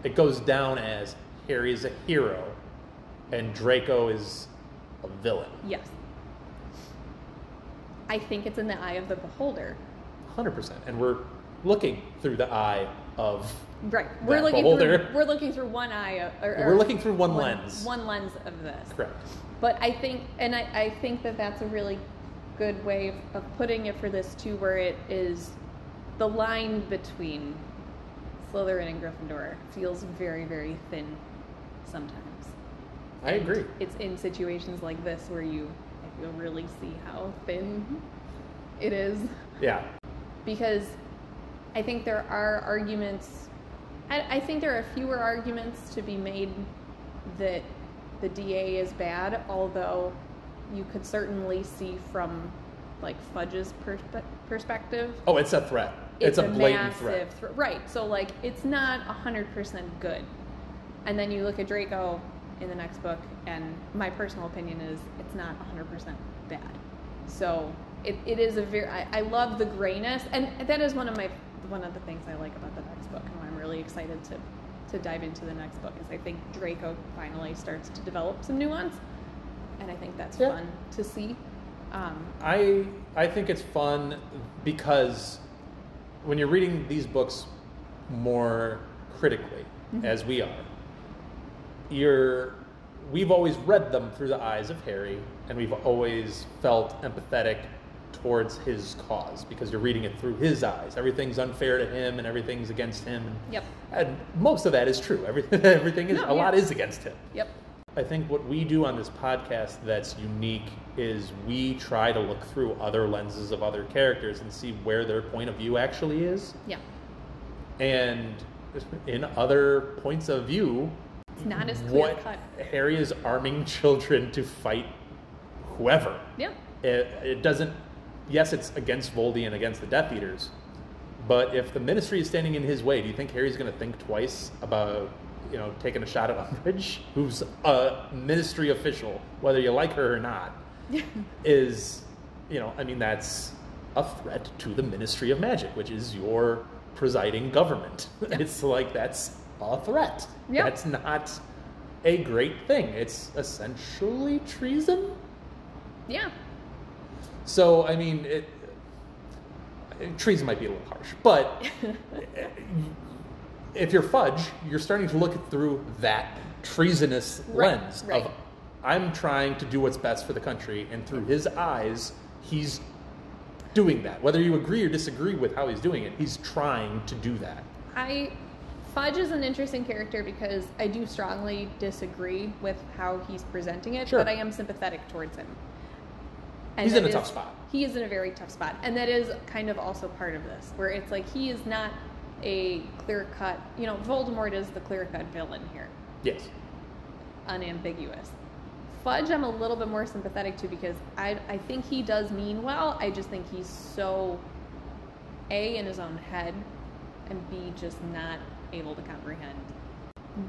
It goes down as Harry is a hero, and Draco is a villain. Yes. I think it's in the eye of the beholder. Hundred percent, and we're looking through the eye of. Right. We're looking beholder. through we're looking through one eye of, or, We're looking through one lens. One lens of this. Correct. But I think and I, I think that that's a really good way of, of putting it for this too where it is the line between Slytherin and Gryffindor feels very very thin sometimes. I agree. It's in situations like this where you I feel really see how thin it is Yeah. because I think there are arguments. I, I think there are fewer arguments to be made that the DA is bad, although you could certainly see from like Fudge's perspe- perspective. Oh, it's a threat. It's, a, blatant massive threat. thre- right? So like, it's not hundred percent good. And then you look at Draco in the next book, and my personal opinion is it's not hundred percent bad. So it, it is a very I, I love the grayness, and that is one of my one of the things I like about the next book, and why I'm really excited to to dive into the next book is I think Draco finally starts to develop some nuance, and I think that's Yeah. fun to see. Um, I I think it's fun because when you're reading these books more critically, mm-hmm. as we are, you're we've always read them through the eyes of Harry, and we've always felt empathetic towards his cause because you're reading it through his eyes. Everything's unfair to him, and everything's against him. Yep. And most of that is true. Everything everything is No, a lot is against him. yep. I think what we do on this podcast that's unique is we try to look through other lenses of other characters and see where their point of view actually is. Yeah. And in other points of view, It's not as clear what cut. Harry is arming children to fight whoever. Yeah. It, it doesn't. Yes, it's against Voldy and against the Death Eaters, but if the Ministry is standing in his way, do you think Harry's going to think twice about, you know, taking a shot at Umbridge, who's a Ministry official, whether you like her or not? is, you know, I mean, that's a threat to the Ministry of Magic, which is your presiding government. It's like that's a threat. Yeah. That's not a great thing. It's essentially treason. Yeah. So, I mean, it, treason might be a little harsh, but eh, if you're Fudge, you're starting to look through that treasonous Right, lens right. of I'm trying to do what's best for the country, and through his eyes, he's doing that. Whether you agree or disagree with how he's doing it, he's trying to do that. I Fudge is an interesting character because I do strongly disagree with how he's presenting it, Sure. but I am sympathetic towards him. And He's in a tough spot. He is in a very tough spot, and that is kind of also part of this, where it's like he is not a clear cut. You know, Voldemort is the clear cut villain here, Yes. unambiguous. Fudge, I'm a little bit more sympathetic to because I I think he does mean well. I just think he's so a in his own head, and b just not able to comprehend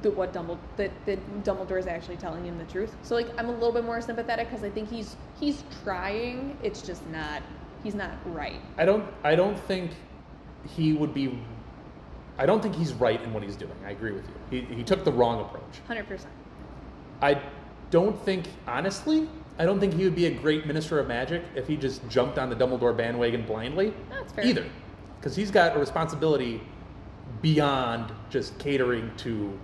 the, what Dumbledore that, that Dumbledore is actually telling him the truth. So like I'm a little bit more sympathetic because I think he's he's trying. It's just not he's not right. I don't. I don't think he would be. I don't think he's right in what he's doing. I agree with you. He, he took the wrong approach. Hundred percent. I don't think, honestly, I don't think he would be a great minister of magic if he just jumped on the Dumbledore bandwagon blindly. That's fair. Either, because he's got a responsibility beyond just catering to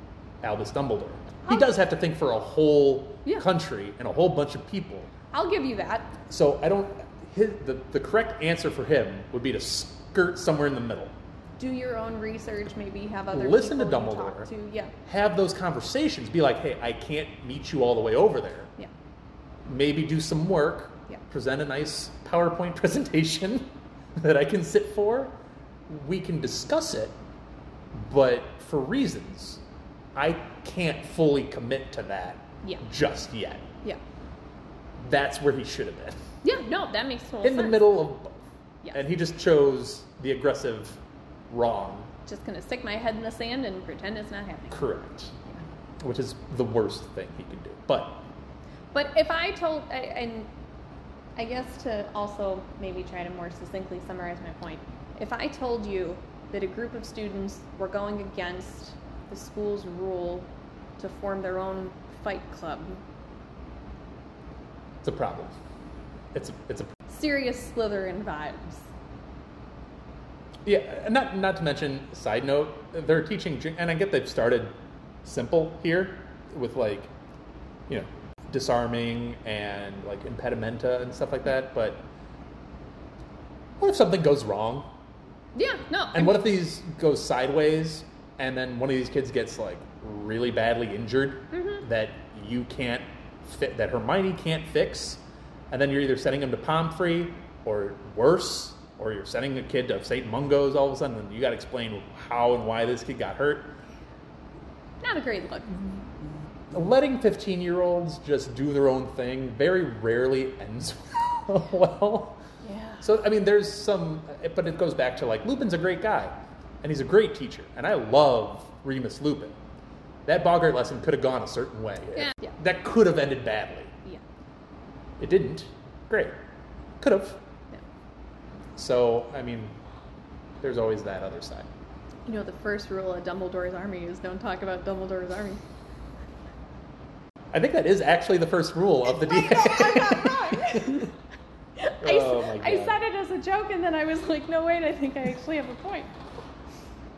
Albus Dumbledore. He does have to think for a whole Yeah. country and a whole bunch of people. I'll give you that. So I don't. His, the the correct answer for him would be to skirt somewhere in the middle. Do your own research. Maybe have other Listen to Dumbledore. to. Yeah. Have those conversations. Be like, hey, I can't meet you all the way over there. Yeah. maybe do some work, Yeah. present a nice PowerPoint presentation that I can sit for. We can discuss it, but for reasons, I can't fully commit to that Yeah. just yet. Yeah. That's where he should have been. Yeah. No, that makes total In sense. the middle of both. Yes. And he just chose the aggressive wrong. Just gonna stick my head in the sand and pretend it's not happening. Correct. which is the worst thing he can do. But But if I told, I- and I guess to also maybe try to more succinctly summarize my point, if I told you that a group of students were going against the school's rule to form their own fight club, it's a problem. It's a, it's a serious Slytherin vibes. Yeah, and not not to mention, side note, they're teaching, and I get they've started simple here with like, you know, disarming and like impedimenta and stuff like that. But what if something goes wrong? Yeah, no. I And what if these go sideways, and then one of these kids gets like really badly injured mm-hmm. that you can't fit, that Hermione can't fix, and then you're either sending him to Pomfrey or worse, or you're sending a kid to St. Mungo's all of a sudden, and you got to explain how and why this kid got hurt. Not a great look. Letting 15 year olds just do their own thing very rarely ends well. Yeah. So I mean, there's some, but it goes back to like Lupin's a great guy, and he's a great teacher, and I love Remus Lupin. That Boggart lesson could have gone a certain way. Yeah. Yeah. That could have ended badly. Yeah. It didn't. Great. Could have. So I mean, there's always that other side. You know, the first rule of Dumbledore's army is don't talk about Dumbledore's army. I think that is actually the first rule of the DA. I, Oh, I said it as a joke, and then I was like, no, wait, I think I actually have a point.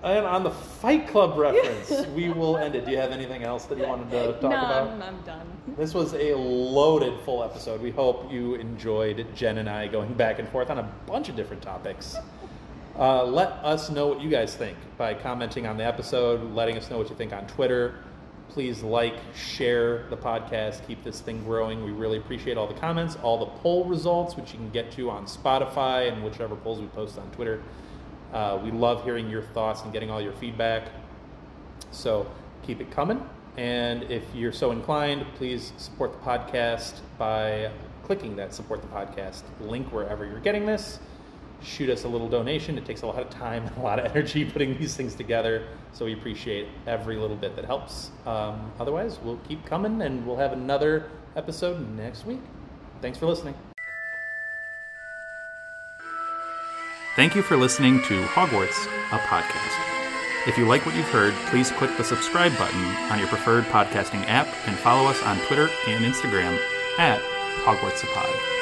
And on the Fight Club reference, we will end it. Do you have anything else that you wanted to talk no, about? I'm, I'm done. This was a loaded full episode. We hope you enjoyed Jenn and I going back and forth on a bunch of different topics. Uh, let us know what you guys think by commenting on the episode, letting us know what you think on Twitter. Please like, share the podcast, keep this thing growing. We really appreciate all the comments, all the poll results, which you can get to on Spotify and whichever polls we post on Twitter. Uh, we love hearing your thoughts and getting all your feedback. So keep it coming. And if you're so inclined, please support the podcast by clicking that support the podcast link wherever you're getting this. Shoot us a little donation. It takes a lot of time and a lot of energy putting these things together. So we appreciate every little bit that helps. Um, otherwise, we'll keep coming and we'll have another episode next week. Thanks for listening. Thank you for listening to Hogwarts, a podcast. If you like what you've heard, please click the subscribe button on your preferred podcasting app and follow us on Twitter and Instagram at Hogwarts.